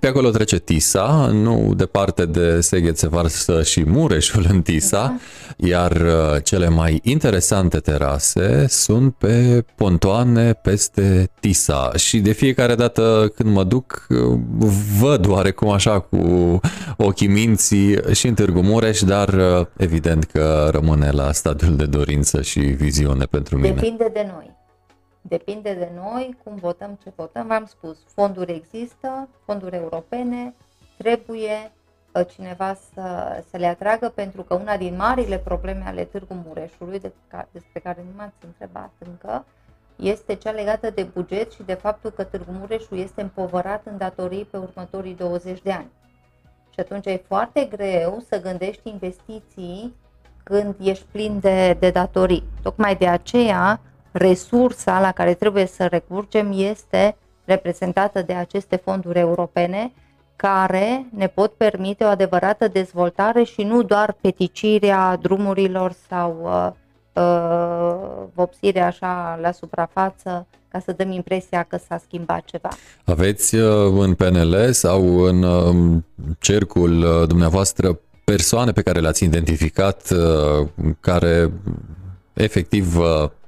pe acolo trece Tisa, nu departe de Seghet se varsă și Mureșul în Tisa, da. iar uh, cele mai interesante terase sunt pe pontoane peste Tisa și de fiecare dată când mă duc uh, văd oarecum așa cu ochii minții și în Târgu Mureș, dar uh, evident că rămâne la stadiul de dorință și viziune pentru mine. Depinde de noi. Depinde de noi cum votăm, ce votăm. V-am spus, fonduri există, fonduri europene, trebuie uh, cineva să, să le atragă pentru că una din marile probleme ale Târgu Mureșului, de, despre care nu m-ați întrebat încă, este cea legată de buget și de faptul că Târgu Mureșul este împovărat în datorii pe următorii 20 de ani. Și atunci e foarte greu să gândești investiții când ești plin de, de datorii. Tocmai de aceea resursa la care trebuie să recurgem este reprezentată de aceste fonduri europene care ne pot permite o adevărată dezvoltare și nu doar peticirea drumurilor sau uh, uh, vopsirea așa la suprafață ca să dăm impresia că s-a schimbat ceva. Aveți uh, în PNL sau în uh, cercul uh, dumneavoastră persoane pe care le-ați identificat care efectiv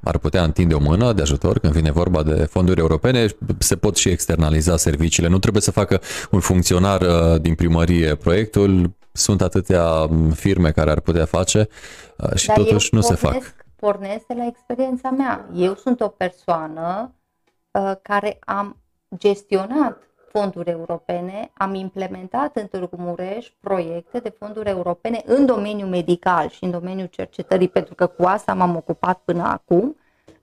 ar putea întinde o mână de ajutor când vine vorba de fonduri europene, se pot și externaliza serviciile. Nu trebuie să facă un funcționar din primărie proiectul, sunt atâtea firme care ar putea face și Dar totuși nu pornesc, se fac. Pornesc de la experiența mea. Eu sunt o persoană Uh, care am gestionat fonduri europene, am implementat în Târgu Mureș proiecte de fonduri europene în domeniul medical și în domeniul cercetării, pentru că cu asta m-am ocupat până acum,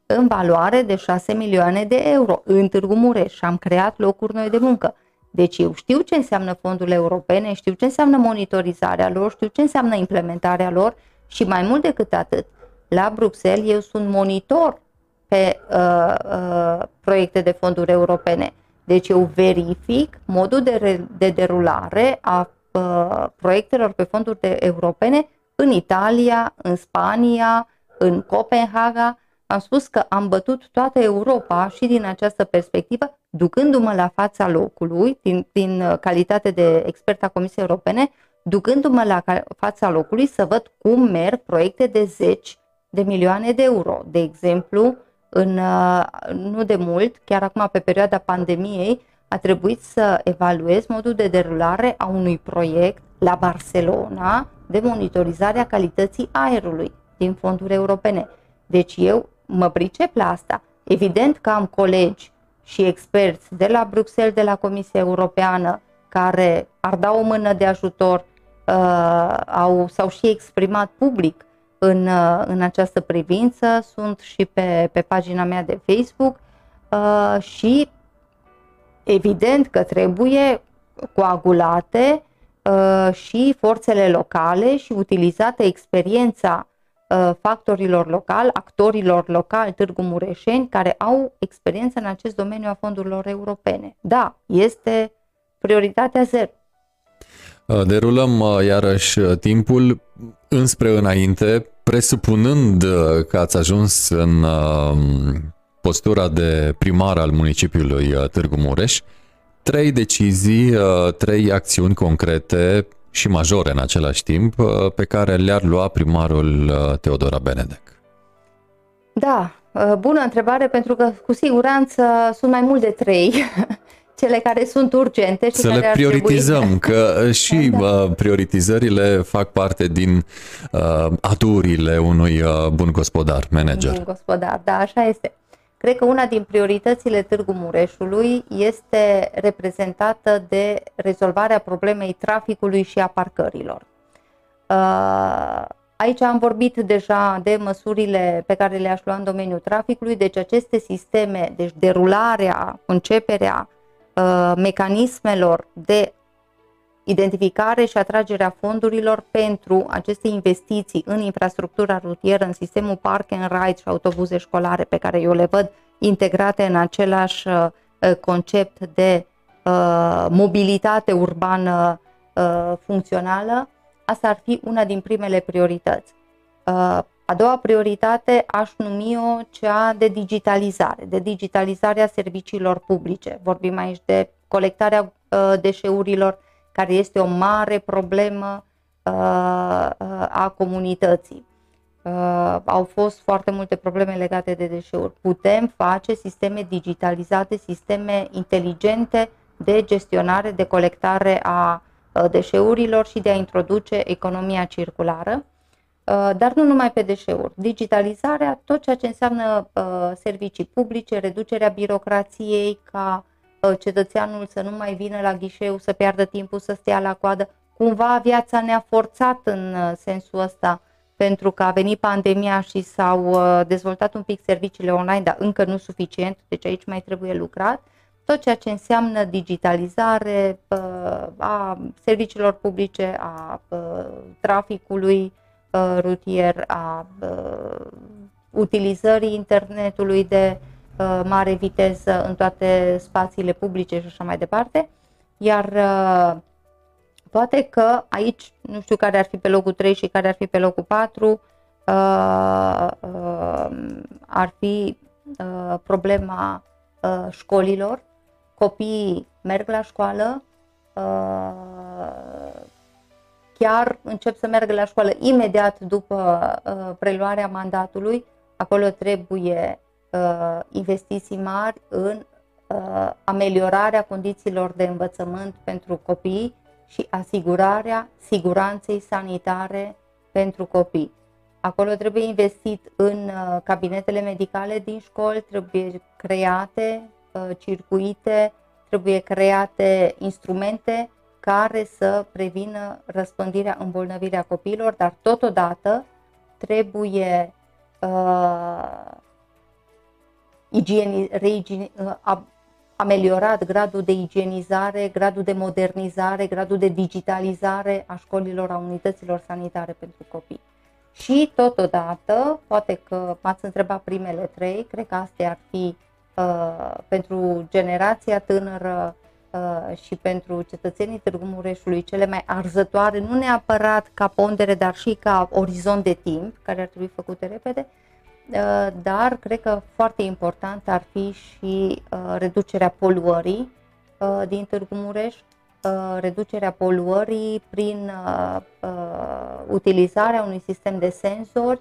în valoare de 6 milioane de euro în Târgu Mureș și am creat locuri noi de muncă. Deci eu știu ce înseamnă fondurile europene, știu ce înseamnă monitorizarea lor, știu ce înseamnă implementarea lor și mai mult decât atât, la Bruxelles eu sunt monitor pe uh, uh, proiecte de fonduri europene. Deci eu verific modul de, re, de derulare a uh, proiectelor pe fonduri de europene în Italia, în Spania, în Copenhaga. Am spus că am bătut toată Europa și din această perspectivă, ducându-mă la fața locului, din, din calitate de expert a Comisiei Europene, ducându-mă la fața locului să văd cum merg proiecte de zeci de milioane de euro. De exemplu, în, uh, nu de mult, chiar acum pe perioada pandemiei, a trebuit să evaluez modul de derulare a unui proiect la Barcelona de monitorizare a calității aerului din fonduri europene. Deci eu mă pricep la asta. Evident că am colegi și experți de la Bruxelles, de la Comisia Europeană, care ar da o mână de ajutor, uh, au, s-au și exprimat public în, uh, în această privință, sunt și pe, pe pagina mea de Facebook uh, și evident că trebuie coagulate uh, și forțele locale și utilizată experiența uh, factorilor locali, actorilor locali Târgu Mureșeni, care au experiență în acest domeniu a fondurilor europene. Da, este prioritatea zero. Uh, derulăm uh, iarăși timpul înspre înainte presupunând uh, că ați ajuns în uh, postura de primar al municipiului uh, Târgu Mureș, trei decizii, trei acțiuni concrete și majore în același timp pe care le-ar lua primarul Teodora Benedec. Da, bună întrebare pentru că cu siguranță sunt mai mult de trei cele care sunt urgente și Să care le prioritizăm, trebui... că uh, și da, da. prioritizările fac parte din uh, aturile unui uh, bun gospodar, manager. Bun gospodar, da, așa este. Cred că una din prioritățile Târgu Mureșului este reprezentată de rezolvarea problemei traficului și a parcărilor. Uh, aici am vorbit deja de măsurile pe care le-aș lua în domeniul traficului, deci aceste sisteme, deci derularea, începerea Uh, mecanismelor de identificare și atragerea fondurilor pentru aceste investiții în infrastructura rutieră, în sistemul park and ride și autobuze școlare pe care eu le văd integrate în același uh, concept de uh, mobilitate urbană funcțională, asta ar fi una din primele priorități. A doua prioritate aș numi-o cea de digitalizare, de digitalizarea serviciilor publice. Vorbim aici de colectarea uh, deșeurilor, care este o mare problemă uh, uh, a comunității. Au fost foarte multe probleme legate de deșeuri. Putem face sisteme digitalizate, sisteme inteligente de gestionare, de colectare a deșeurilor și de a introduce economia circulară. Uh, dar nu numai pe deșeuri. Digitalizarea, tot ceea ce înseamnă uh, servicii publice, reducerea birocrației, ca uh, cetățeanul să nu mai vină la ghișeu, să piardă timpul, să stea la coadă. Cumva viața ne-a forțat în sensul ăsta, pentru că a venit pandemia și s-au dezvoltat un pic serviciile online, dar încă nu suficient, deci aici mai trebuie lucrat. Tot ceea ce înseamnă digitalizare a serviciilor publice, a traficului, Uh, rutier, a uh, utilizării internetului de uh, mare viteză în toate spațiile publice și așa mai departe. Iar uh, poate că aici, nu știu care ar fi pe locul 3 și care ar fi pe locul 4, uh, uh, ar fi uh, problema uh, școlilor. Copiii merg la școală, uh, chiar încep să meargă la școală imediat după uh, preluarea mandatului. Acolo trebuie uh, investiții mari în uh, ameliorarea condițiilor de învățământ pentru copii și asigurarea siguranței sanitare pentru copii. Acolo trebuie investit în uh, cabinetele medicale din școli, trebuie create uh, circuite, trebuie create instrumente care să prevină răspândirea, îmbolnăvirea copiilor, dar totodată trebuie uh, igieni, reigieni, uh, ameliorat gradul de igienizare, gradul de modernizare, gradul de digitalizare a școlilor, a unităților sanitare pentru copii. Și totodată, poate că m-ați întrebat primele trei, cred că astea ar fi uh, pentru generația tânără uh, și pentru cetățenii Târgu Mureșului cele mai arzătoare, nu neapărat ca pondere, dar și ca orizont de timp, care ar trebui făcute repede, uh, dar cred că foarte important ar fi și uh, reducerea poluării uh, din Târgu Mureș, Uh, reducerea poluării prin uh, uh, utilizarea unui sistem de senzori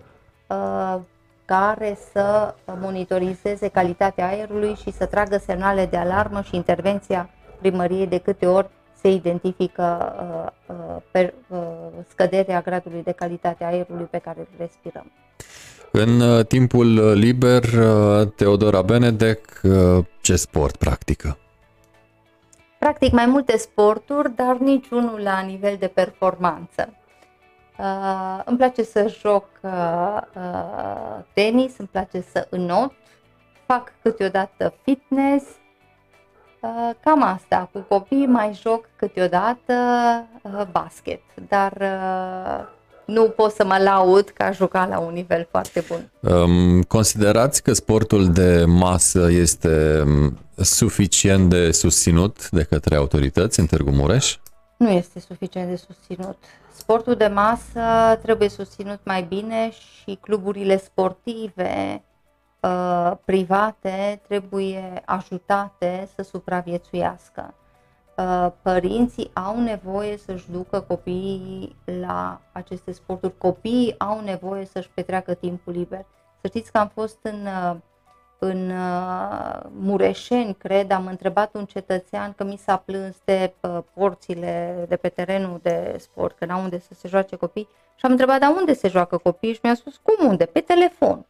care să monitorizeze calitatea aerului și să tragă semnale de alarmă și intervenția primăriei de câte ori se identifică scăderea gradului de calitate a aerului pe care îl respirăm. În timpul liber, Teodora Benedec, ce sport practică? practic mai multe sporturi, dar niciunul la nivel de performanță. Uh, îmi place să joc uh, uh, tenis, îmi place să înot, fac câteodată fitness, uh, cam asta. Cu copii mai joc câteodată uh, basket, dar uh, nu pot să mă laud că aș jucat la un nivel foarte bun. Um, considerați că sportul de masă este um, suficient de susținut de către autorități în Târgu Mureș? Nu este suficient de susținut. Sportul de masă trebuie susținut mai bine și cluburile sportive uh, private trebuie ajutate să supraviețuiască. Uh, părinții au nevoie să-și ducă copiii la aceste sporturi, copiii au nevoie să-și petreacă timpul liber. Să știți că am fost în, uh, în uh, Mureșeni, cred, am întrebat un cetățean că mi s-a plâns de porțile de pe terenul de sport, că n-au unde să se joace copii și am întrebat, dar unde se joacă copii? Și mi-a spus, cum unde? Pe telefon.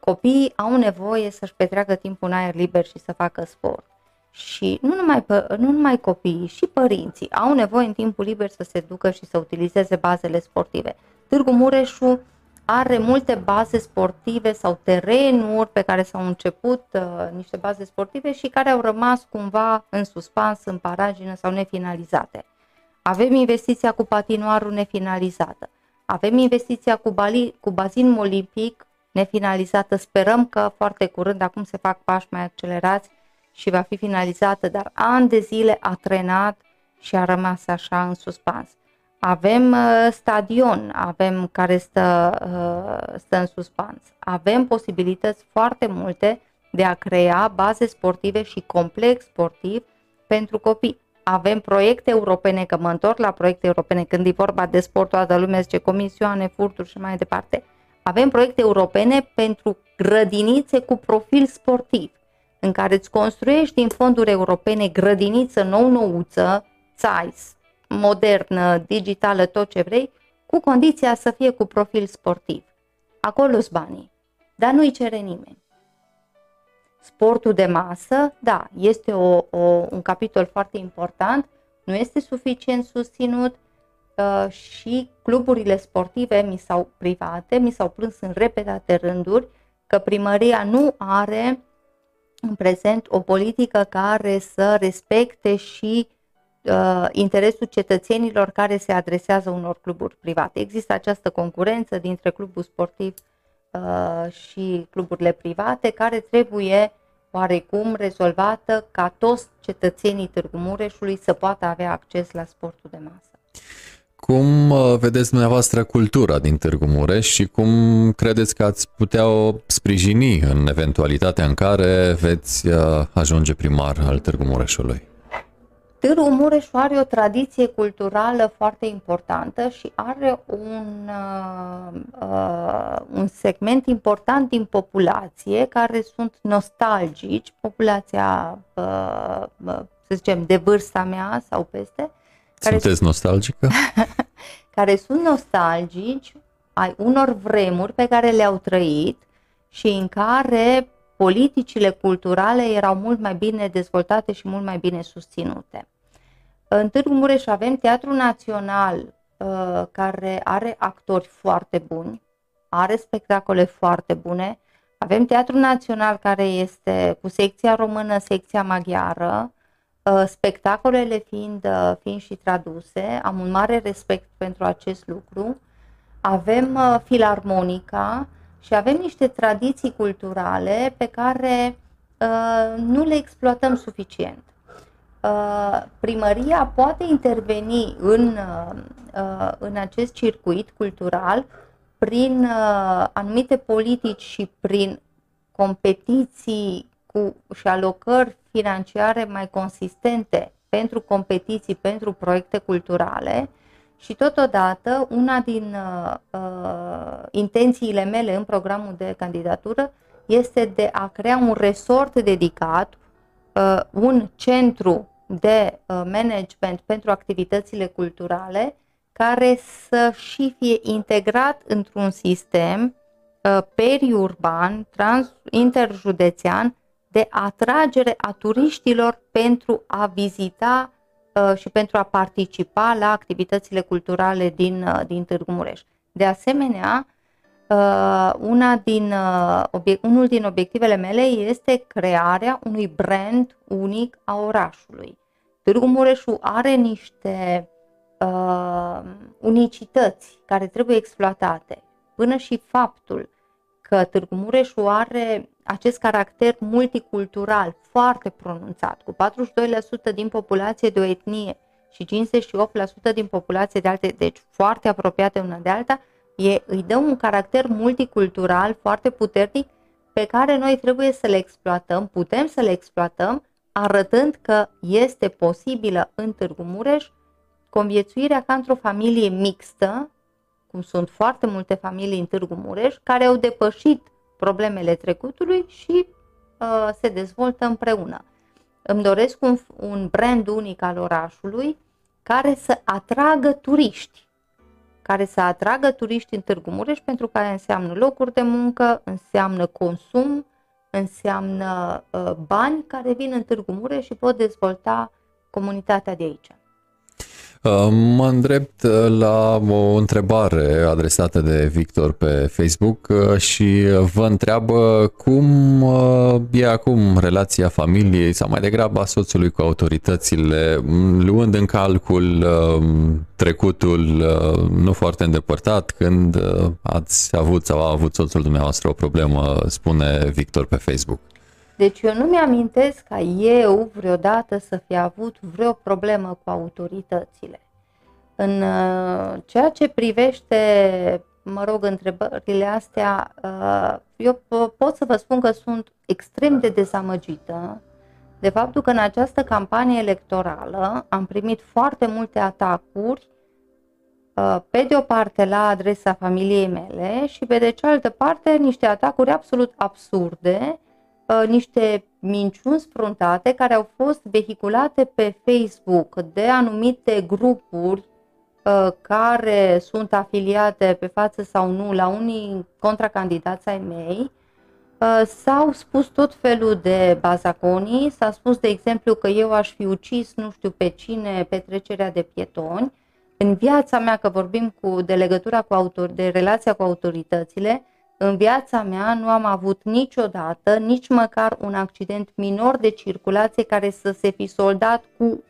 Copiii au nevoie să-și petreacă timpul în aer liber și să facă sport și nu numai, nu numai copiii, și părinții au nevoie în timpul liber să se ducă și să utilizeze bazele sportive. Târgu Mureșu are multe baze sportive sau terenuri pe care s-au început uh, niște baze sportive și care au rămas cumva în suspans, în paragină sau nefinalizate. Avem investiția cu patinoarul nefinalizată. Avem investiția cu, bali, cu bazinul olimpic nefinalizată. Sperăm că foarte curând, acum se fac pași mai accelerați, și va fi finalizată, dar ani de zile a trenat și a rămas așa în suspans. Avem uh, stadion, avem care stă, uh, stă în suspans. Avem posibilități foarte multe de a crea baze sportive și complex sportiv pentru copii. Avem proiecte europene, că mă întorc la proiecte europene când e vorba de sport, toată lumea zice comisioane, furturi și mai departe. Avem proiecte europene pentru grădinițe cu profil sportiv în care îți construiești din fonduri europene grădiniță nou-nouță, size, modernă, digitală, tot ce vrei, cu condiția să fie cu profil sportiv. Acolo-s banii, dar nu-i cere nimeni. Sportul de masă, da, este o, o, un capitol foarte important, nu este suficient susținut uh, și cluburile sportive mi s-au private, mi s-au plâns în repetate rânduri că primăria nu are în prezent o politică care să respecte și uh, interesul cetățenilor care se adresează unor cluburi private. Există această concurență dintre clubul sportiv uh, și cluburile private, care trebuie oarecum rezolvată ca toți cetățenii Târgu Mureșului să poată avea acces la sportul de masă. Cum uh, vedeți dumneavoastră cultura din Târgu Mureș și cum credeți că ați putea o sprijini în eventualitatea în care veți uh, ajunge primar al Târgu Mureșului? Târgu Mureșu are o tradiție culturală foarte importantă și are un, uh, uh, un segment important din populație care sunt nostalgici, populația, uh, să zicem, de vârsta mea sau peste. Care Sunteți sunt, nostalgică? care sunt nostalgici ai unor vremuri pe care le-au trăit și în care politicile culturale erau mult mai bine dezvoltate și mult mai bine susținute. În Târgu Mureș avem Teatrul Național uh, care are actori foarte buni, are spectacole foarte bune. Avem Teatrul Național care este cu secția română, secția maghiară, uh, spectacolele fiind, uh, fiind și traduse. Am un mare respect pentru acest lucru. Avem filarmonica și avem niște tradiții culturale pe care nu le exploatăm suficient. Uh, primăria poate interveni în, uh, uh, în acest circuit cultural prin anumite politici și prin competiții cu, și alocări financiare mai consistente pentru competiții, pentru proiecte culturale și totodată una din uh, intențiile mele în programul de candidatură este de a crea un resort dedicat, uh, un centru de uh, management pentru activitățile culturale care să și fie integrat într-un sistem uh, periurban, trans, interjudețean de atragere a turiștilor pentru a vizita uh, și pentru a participa la activitățile culturale din, din Târgu Mureș. De asemenea, una din, unul din obiectivele mele este crearea unui brand unic a orașului. Târgu Mureșu are niște uh, unicități care trebuie exploatate. Până și faptul că Târgu Mureșu are acest caracter multicultural foarte pronunțat, cu 42% din populație de o etnie și 58% din populație de alte, deci foarte apropiate una de alta, e, îi dă un caracter multicultural foarte puternic pe care noi trebuie să le exploatăm, putem să le exploatăm arătând că este posibilă în Târgu Mureș conviețuirea ca într-o familie mixtă, cum sunt foarte multe familii în Târgu Mureș, care au depășit problemele trecutului și uh, se dezvoltă împreună. Îmi doresc un, un brand unic al orașului care să atragă turiști, care să atragă turiști în Târgu Mureș pentru că înseamnă locuri de muncă, înseamnă consum, înseamnă uh, bani care vin în Târgu Mureș și pot dezvolta comunitatea de aici. Uh, mă îndrept uh, la o întrebare adresată de Victor pe Facebook uh, și vă întreabă cum e acum relația familiei sau mai degrabă a soțului cu autoritățile, luând în calcul trecutul nu foarte îndepărtat când ați avut sau a avut soțul dumneavoastră o problemă, spune Victor pe Facebook. Deci eu nu mi-amintesc ca eu vreodată să fi avut vreo problemă cu autoritățile. În uh, ceea ce privește, mă rog, întrebările astea, uh, eu pot să vă spun că sunt extrem de dezamăgită de faptul că în această campanie electorală am primit foarte multe atacuri uh, pe de o parte la adresa familiei mele și pe de cealaltă parte niște atacuri absolut absurde Uh, niște minciuni spruntate care au fost vehiculate pe Facebook de anumite grupuri uh, care sunt afiliate pe față sau nu la unii contracandidați ai mei, uh, s-au spus tot felul de bazaconii, s-a spus de exemplu că eu aș fi ucis nu știu pe cine pe trecerea de pietoni. În viața mea, că vorbim cu, de legătura cu autor, de relația cu autoritățile, în viața mea nu am avut niciodată, nici măcar un accident minor de circulație care să se fi soldat cu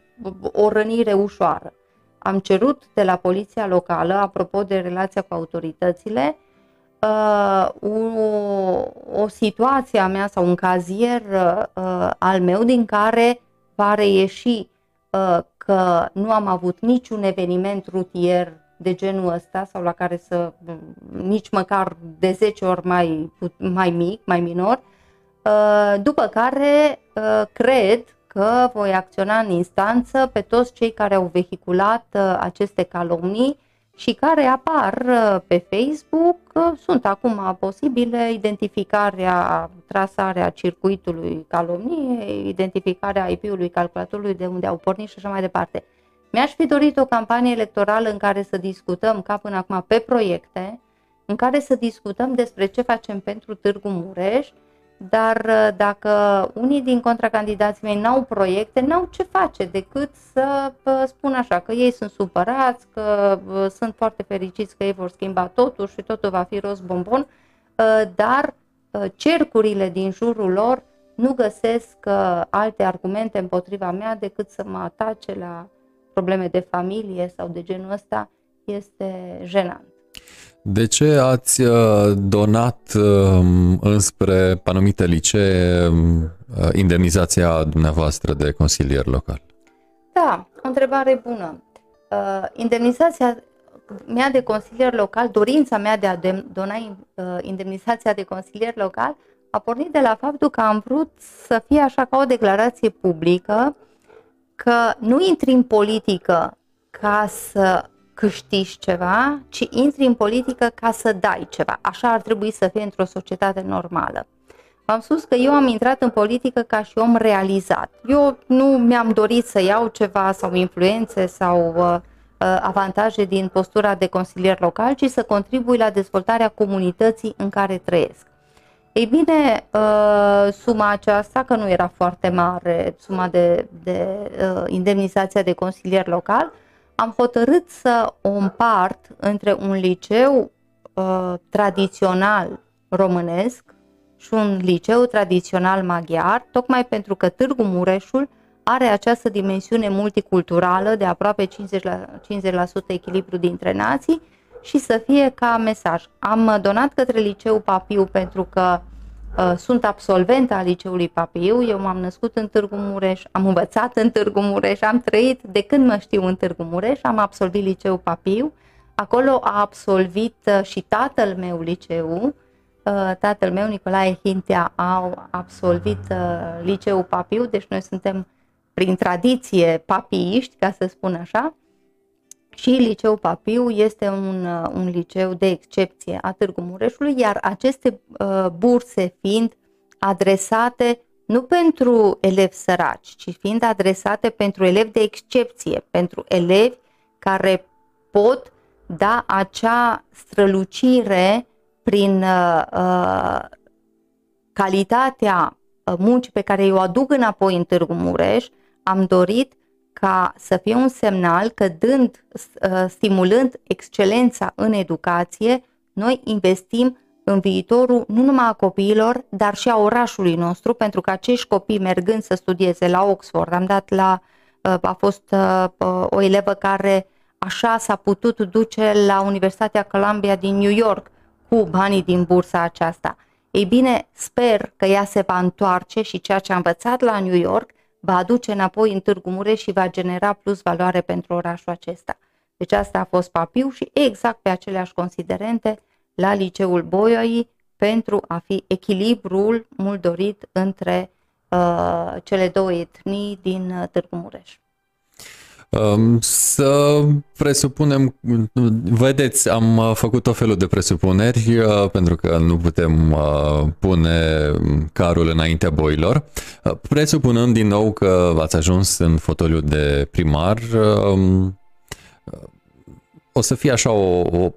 o rănire ușoară. Am cerut de la poliția locală, apropo de relația cu autoritățile, uh, o, o situație a mea sau un cazier uh, al meu din care va reieși uh, că nu am avut niciun eveniment rutier de genul ăsta sau la care să nici măcar de 10 ori mai, mai mic, mai minor, uh, după care uh, cred că voi acționa în instanță pe toți cei care au vehiculat uh, aceste calomnii și care apar pe Facebook. Sunt acum posibile identificarea, trasarea circuitului calomniei, identificarea IP-ului calculatorului de unde au pornit și așa mai departe. Mi-aș fi dorit o campanie electorală în care să discutăm, ca până acum, pe proiecte, în care să discutăm despre ce facem pentru Târgu Mureș, dar uh, dacă unii din contracandidații mei n-au proiecte, n-au ce face decât să uh, spun așa, că ei sunt supărați, că uh, sunt foarte fericiți că ei vor schimba totul și totul va fi rost bombon, dar cercurile din jurul lor nu găsesc alte argumente împotriva mea decât să mă atace la probleme de familie sau de genul ăsta, este jenant. De ce ați uh, donat um, înspre anumite licee um, uh, indemnizația dumneavoastră de consilier local? Da, o întrebare bună. Uh, indemnizația mea de consilier local, dorința mea de a dona indemnizația de consilier local a pornit de la faptul că am vrut să fie așa ca o declarație publică că nu intri în politică ca să câștigi ceva, ci intri în politică ca să dai ceva. Așa ar trebui să fie într-o societate normală. am spus că eu am intrat în politică ca și om realizat. Eu nu mi-am dorit să iau ceva sau influențe sau uh, uh avantaje din postura de consilier local, ci să contribui la dezvoltarea comunității în care trăiesc. Ei bine, uh, suma aceasta, că nu era foarte mare, suma de, de uh, indemnizația de consilier local, am hotărât să o împart între un liceu uh, tradițional românesc și un liceu tradițional maghiar, tocmai pentru că Târgu Mureșul are această dimensiune multiculturală de aproape 50%, la, 50% echilibru dintre nații și să fie ca mesaj. Am donat către liceu Papiu pentru că uh, sunt absolventă a liceului Papiu, eu m-am născut în Târgu Mureș, am învățat în Târgu Mureș, am trăit de când mă știu în Târgu Mureș, am absolvit liceul Papiu, acolo a absolvit uh, și tatăl meu liceu, uh, tatăl meu, Nicolae Hintea, a absolvit uh, liceul Papiu, deci noi suntem prin tradiție papiiști, ca să spun așa, și Liceul Papiu este un, uh, un liceu de excepție a Târgu Mureșului, iar aceste uh, burse fiind adresate nu pentru elevi săraci, ci fiind adresate pentru elevi de excepție, pentru elevi care pot da acea strălucire prin uh, uh calitatea uh, muncii pe care o aduc înapoi în Târgu Mureș, am dorit ca să fie un semnal că dând, uh, stimulând excelența în educație, noi investim în viitorul nu numai a copiilor, dar și a orașului nostru, pentru că acești copii mergând să studieze la Oxford, am dat la, uh, a fost uh, o elevă care așa s-a putut duce la Universitatea Columbia din New York cu banii din bursa aceasta. Ei bine, sper că ea se va întoarce și ceea ce a învățat la New York va aduce înapoi în Târgu Mureș și va genera plus valoare pentru orașul acesta. Deci asta a fost Papiu și exact pe aceleași considerente la Liceul Boioi pentru a fi echilibrul mult dorit între uh, cele două etnii din uh, Târgu Mureș. Să presupunem, vedeți, am uh, făcut o felul de presupuneri uh, pentru că nu putem uh, pune carul înaintea boilor. Presupunând din nou că ați ajuns în fotoliu de primar, um, o să fie așa o, o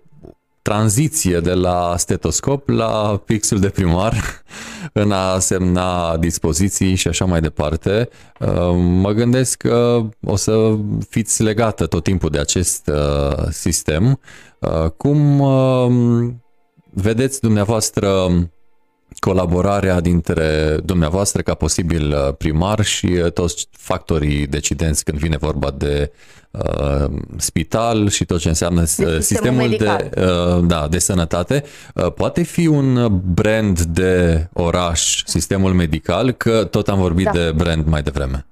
tranziție de la stetoscop la pixul de primar în a semna dispoziții și așa mai departe. Uh, mă gândesc că o să fiți legată tot timpul de acest uh, sistem. Uh, cum vedeți dumneavoastră colaborarea dintre dumneavoastră ca posibil uh, primar și uh, toți factorii decidenți când vine vorba de uh, spital și tot ce înseamnă de sistemul, sistemul de, uh, da, de sănătate. Uh, poate fi un brand de oraș, sistemul medical, că tot am vorbit da. de brand mai devreme.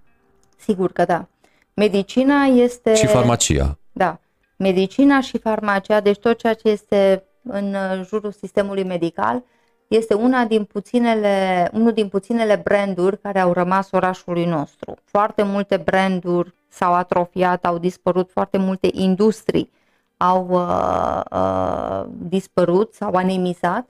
Sigur că da. Medicina este... Și farmacia. Da. Medicina și farmacia, deci tot ceea ce este în jurul sistemului medical, este una din puținele, unul din puținele branduri care au rămas orașului nostru. Foarte multe branduri s-au atrofiat, au dispărut, foarte multe industrii au uh, uh, dispărut, s-au anemizat.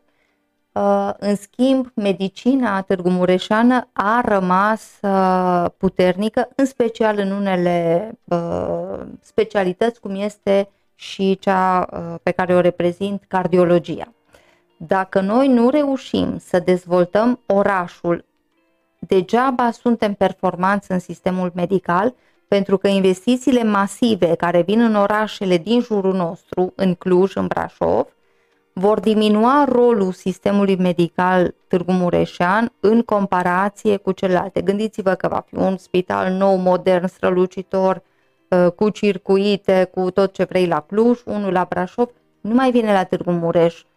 Uh, în schimb, medicina Târgu Mureșană a rămas uh, puternică, în special în unele uh, specialități, cum este și cea uh, pe care o reprezint, cardiologia. Dacă noi nu reușim să dezvoltăm orașul, degeaba suntem performanți în sistemul medical, pentru că investițiile masive care vin în orașele din jurul nostru, în Cluj, în Brașov, vor diminua rolul sistemului medical Târgu Mureșean în comparație cu celelalte. Gândiți-vă că va fi un spital nou, modern, strălucitor, uh, cu circuite, cu tot ce vrei la Cluj, unul la Brașov, nu mai vine la Târgu Mureș Uh,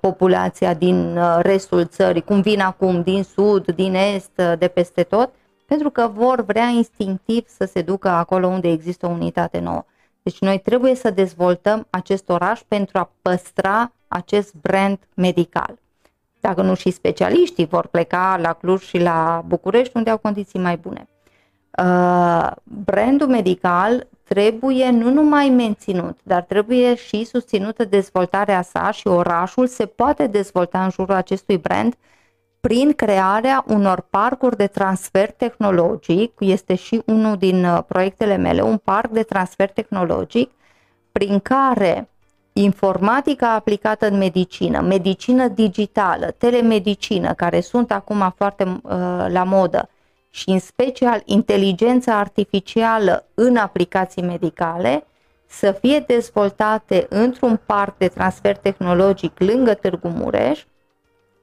populația din uh, restul țării, cum vin acum din sud, din est, uh, de peste tot, pentru că vor vrea instinctiv să se ducă acolo unde există o unitate nouă. Deci noi trebuie să dezvoltăm acest oraș pentru a păstra acest brand medical. Dacă nu și specialiștii vor pleca la Cluj și la București, unde au condiții mai bune. Brandul medical trebuie nu numai menținut, dar trebuie și susținută dezvoltarea sa și orașul se poate dezvolta în jurul acestui brand prin crearea unor parcuri de transfer tehnologic, este și unul din uh, proiectele mele, un parc de transfer tehnologic prin care informatica aplicată în medicină, medicină digitală, telemedicină, care sunt acum foarte uh, la modă, și în special inteligența artificială în aplicații medicale să fie dezvoltate într-un parc de transfer tehnologic lângă Târgu Mureș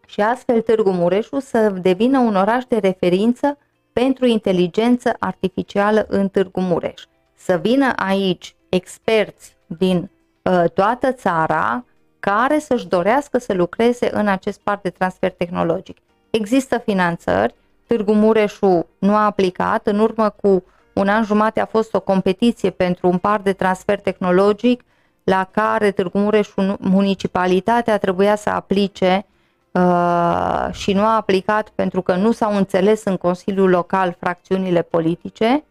și astfel Târgu Mureșul să devină un oraș de referință pentru inteligență artificială în Târgu Mureș. Să vină aici experți din uh, toată țara care să-și dorească să lucreze în acest parc de transfer tehnologic. Există finanțări, Târgu Mureșu nu a aplicat. În urmă cu un an jumate a fost o competiție pentru un par de transfer tehnologic la care Târgu Mureșu, municipalitatea, trebuia să aplice uh, și nu a aplicat pentru că nu s-au înțeles în Consiliul Local fracțiunile politice.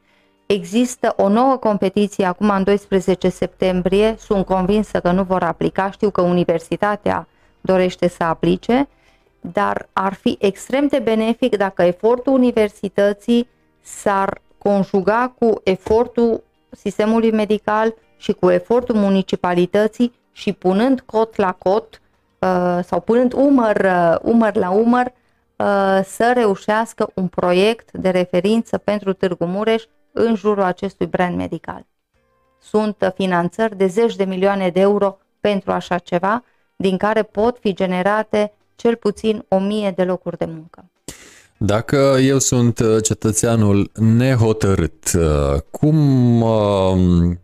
Există o nouă competiție acum în 12 septembrie, sunt convinsă că nu vor aplica, știu că universitatea dorește să aplice dar ar fi extrem de benefic dacă efortul universității s-ar conjuga cu efortul sistemului medical și cu efortul municipalității și punând cot la cot uh, sau punând umăr, uh, umăr la umăr uh, să reușească un proiect de referință pentru Târgu Mureș în jurul acestui brand medical. Sunt finanțări de zeci de milioane de euro pentru așa ceva, din care pot fi generate cel puțin o mie de locuri de muncă. Dacă eu sunt uh, cetățeanul nehotărât, uh, cum uh,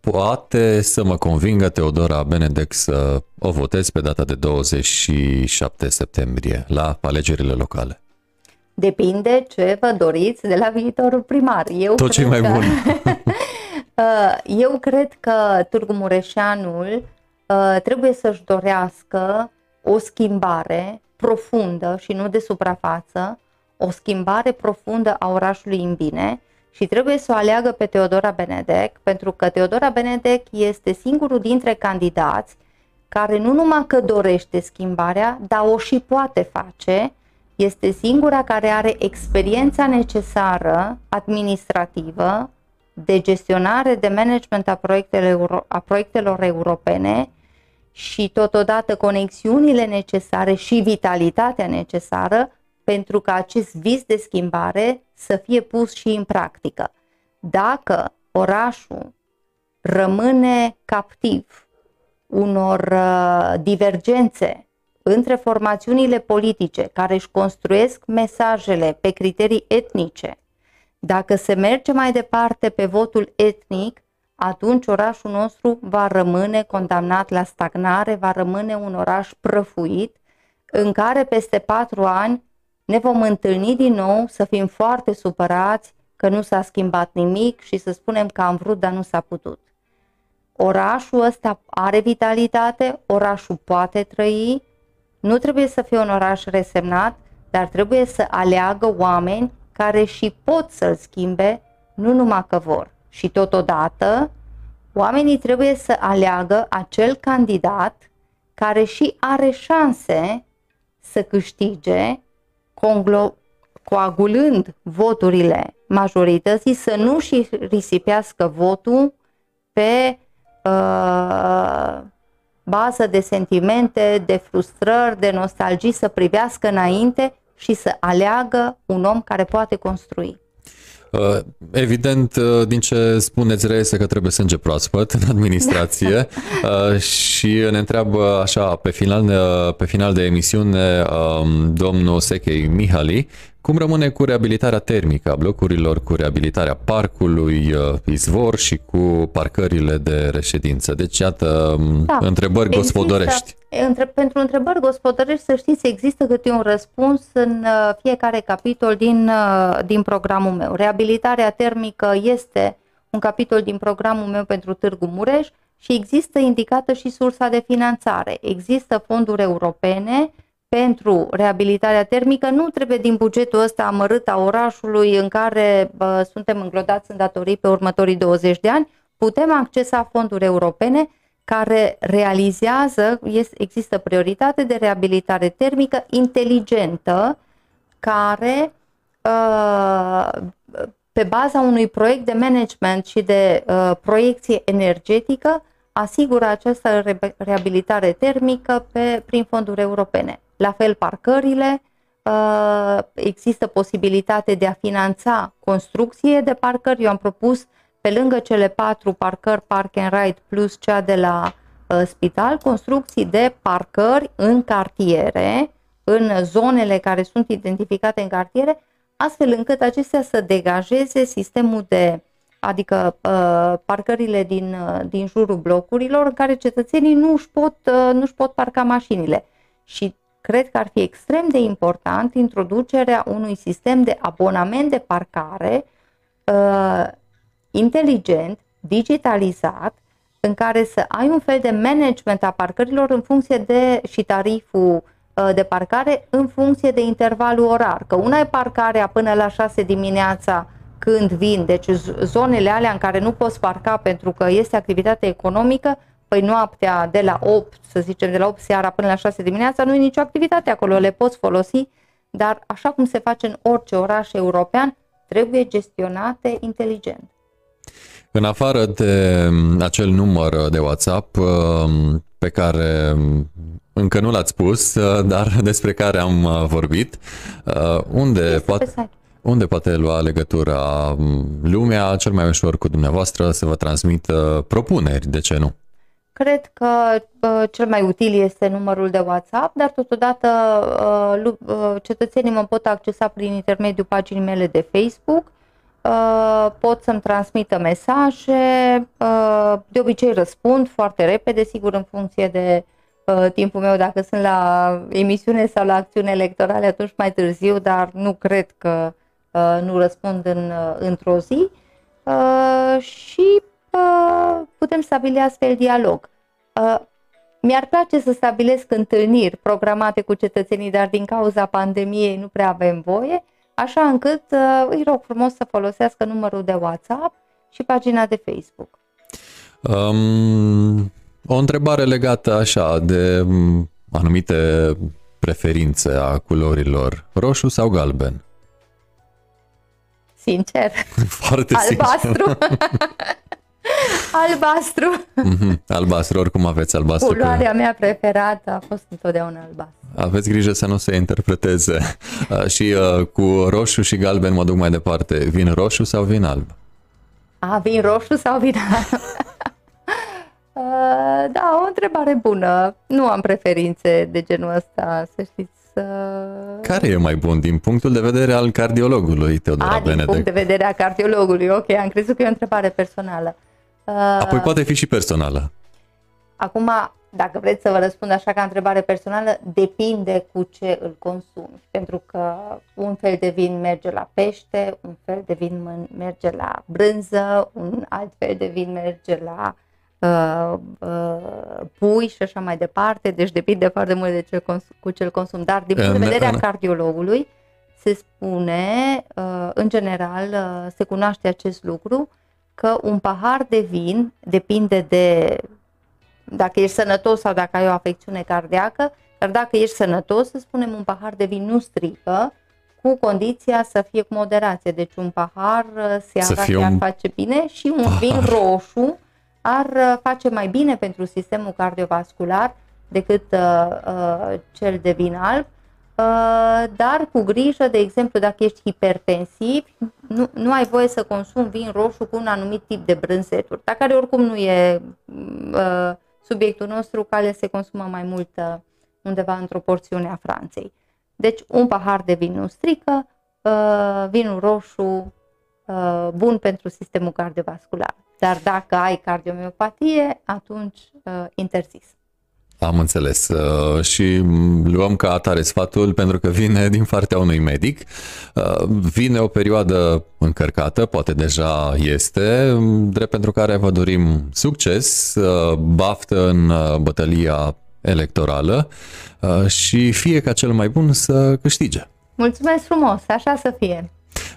poate să mă convingă Teodora Benedek să o votez pe data de 27 septembrie la alegerile locale? Depinde ce vă doriți de la viitorul primar. Eu Tot ce mai că... bun. eu cred că Târgu Mureșanul trebuie să-și dorească o schimbare profundă și nu de suprafață, o schimbare profundă a orașului în bine și trebuie să o aleagă pe Teodora Benedek, pentru că Teodora Benedek este singurul dintre candidați care nu numai că dorește schimbarea, dar o și poate face, este singura care are experiența necesară administrativă de gestionare, de management a proiectelor, a proiectelor europene și totodată conexiunile necesare și vitalitatea necesară pentru ca acest vis de schimbare să fie pus și în practică. Dacă orașul rămâne captiv unor uh, divergențe între formațiunile politice care își construiesc mesajele pe criterii etnice, dacă se merge mai departe pe votul etnic, atunci orașul nostru va rămâne condamnat la stagnare, va rămâne un oraș prăfuit, în care peste patru ani ne vom întâlni din nou să fim foarte supărați că nu s-a schimbat nimic și să spunem că am vrut, dar nu s-a putut. Orașul ăsta are vitalitate, orașul poate trăi, nu trebuie să fie un oraș resemnat, dar trebuie să aleagă oameni care și pot să-l schimbe, nu numai că vor. Și totodată, oamenii trebuie să aleagă acel candidat care și are șanse să câștige, coagulând voturile majorității, să nu și risipească votul pe uh, bază de sentimente, de frustrări, de nostalgii, să privească înainte și să aleagă un om care poate construi. Uh, evident, uh, din ce spuneți reiese că trebuie sânge proaspăt în administrație. Uh, și ne întreabă așa pe final, pe final de emisiune um, domnul Sechei Mihali cum rămâne cu reabilitarea termică a blocurilor, cu reabilitarea parcului Izvor și cu parcările de reședință. Deci, iată, um, da. întrebări Există, gospodărești. Între, pentru întrebări gospodărești, să știți, există câte un răspuns în uh, fiecare capitol din, uh, din programul meu. Reabilitarea termică este un capitol din programul meu pentru Târgu Mureș și există indicată și sursa de finanțare. Există fonduri europene pentru reabilitarea termică, nu trebuie din bugetul ăsta amărât a orașului în care bă, suntem înglodați în datorii pe următorii 20 de ani, putem accesa fonduri europene care realizează, există prioritate de reabilitare termică inteligentă, care uh, pe baza unui proiect de management și de uh, proiecție energetică asigură această reabilitare termică pe, prin fonduri europene. La fel, parcările, uh, există posibilitate de a finanța construcție de parcări. Eu am propus pe lângă cele patru parcări Park and Ride plus cea de la uh, spital, construcții de parcări în cartiere, în zonele care sunt identificate în cartiere, astfel încât acestea să degajeze sistemul de, adică uh, parcările din, uh, din jurul blocurilor, în care cetățenii nu își pot, uh, nu își pot parca mașinile. Și cred că ar fi extrem de important introducerea unui sistem de abonament de parcare uh, inteligent, digitalizat, în care să ai un fel de management a parcărilor în funcție de și tariful uh, de parcare în funcție de intervalul orar. Că una e parcarea până la 6 dimineața când vin, deci zonele alea în care nu poți parca pentru că este activitate economică, păi noaptea de la 8, să zicem, de la 8 seara până la 6 dimineața, nu e nicio activitate acolo, le poți folosi, dar așa cum se face în orice oraș european, trebuie gestionate inteligent. În afară de mm, acel număr de WhatsApp mm, pe care mm, încă nu l-ați spus, dar despre care am vorbit, unde poate, unde poate lua legătura lumea cel mai ușor cu dumneavoastră să vă transmită propuneri, de ce nu? Cred că uh, cel mai util este numărul de WhatsApp, dar totodată uh, uh, cetățenii mă pot accesa prin intermediul paginii mele de Facebook Uh, pot să-mi transmită mesaje, uh, de obicei răspund foarte repede, sigur în funcție de uh, timpul meu, dacă sunt la emisiune sau la acțiune electorale, atunci mai târziu, dar nu cred că nu răspund în, într-o zi. Și putem stabili astfel dialog. Mi-ar place să stabilesc întâlniri programate cu cetățenii, dar din cauza pandemiei nu prea avem voie, așa încât uh, îi rog frumos să folosească numărul de WhatsApp și pagina de Facebook. Um, o întrebare legată așa de um, anumite preferințe a culorilor, roșu sau galben? Sincer. Foarte Albastru. sincer. albastru. Mm-hmm. Albastru, oricum aveți albastru. Culoarea pe... mea preferată a fost întotdeauna albastru. Aveți grijă să nu se interpreteze. Uh, și uh, cu roșu și galben mă duc mai departe. Vin roșu sau vin alb? A, vin roșu sau vin alb? Uh, da, o întrebare bună. Nu am preferințe de genul ăsta, să știți. Uh... Care e mai bun din punctul de vedere al cardiologului Teodora A, Benedek? din punct de vedere a cardiologului, ok, am crezut că e o întrebare personală. Uh... Apoi poate fi și personală. Acum, dacă vreți să vă răspund așa ca întrebare personală, depinde cu ce îl consumi. Pentru că un fel de vin merge la pește, un fel de vin merge la brânză, un alt fel de vin merge la uh, uh, pui și așa mai departe. Deci depinde foarte mult de ce consum, cu ce îl consum. Dar din punct de vedere a cardiologului, se spune, uh, în general, uh, se cunoaște acest lucru, că un pahar de vin depinde de dacă ești sănătos sau dacă ai o afecțiune cardiacă, dar dacă ești sănătos, să spunem, un pahar de vin nu strică, cu condiția să fie cu moderație. Deci un pahar uh, seara te ar face bine și un pahar. vin roșu ar uh, face mai bine pentru sistemul cardiovascular decât uh, uh, cel de vin alb, uh, dar cu grijă, de exemplu, dacă ești hipertensiv, nu, nu ai voie să consumi vin roșu cu un anumit tip de brânzeturi, dar care oricum nu e uh, subiectul nostru, care se consumă mai mult uh, undeva într-o porțiune a Franței. Deci un pahar de vin nu strică, uh, vinul roșu uh, bun pentru sistemul cardiovascular. Dar dacă ai cardiomiopatie, atunci interzis. Am înțeles uh, și luăm ca atare sfatul pentru că vine din partea unui medic. Uh, vine o perioadă încărcată, poate deja este, drept pentru care vă dorim succes, uh, baftă în bătălia electorală și fie ca cel mai bun să câștige. Mulțumesc frumos, așa să fie.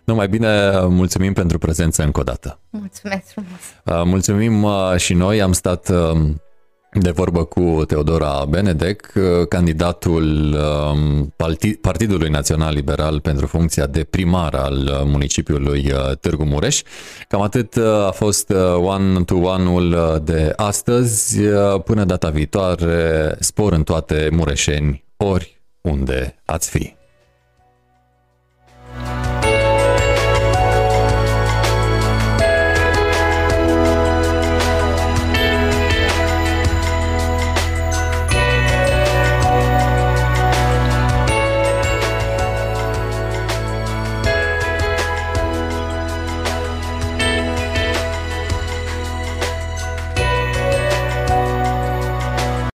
Numai bine, mulțumim pentru prezență încă o dată. Mulțumesc frumos. Mulțumim și noi, am stat de vorbă cu Teodora Benedek, candidatul um, Partidului Național Liberal pentru funcția de primar al municipiului uh, Târgu Mureș. Cam atât uh, a fost uh, one-to-one-ul de astăzi. Până data viitoare, spor în toate mureșeni, ori unde ați fi.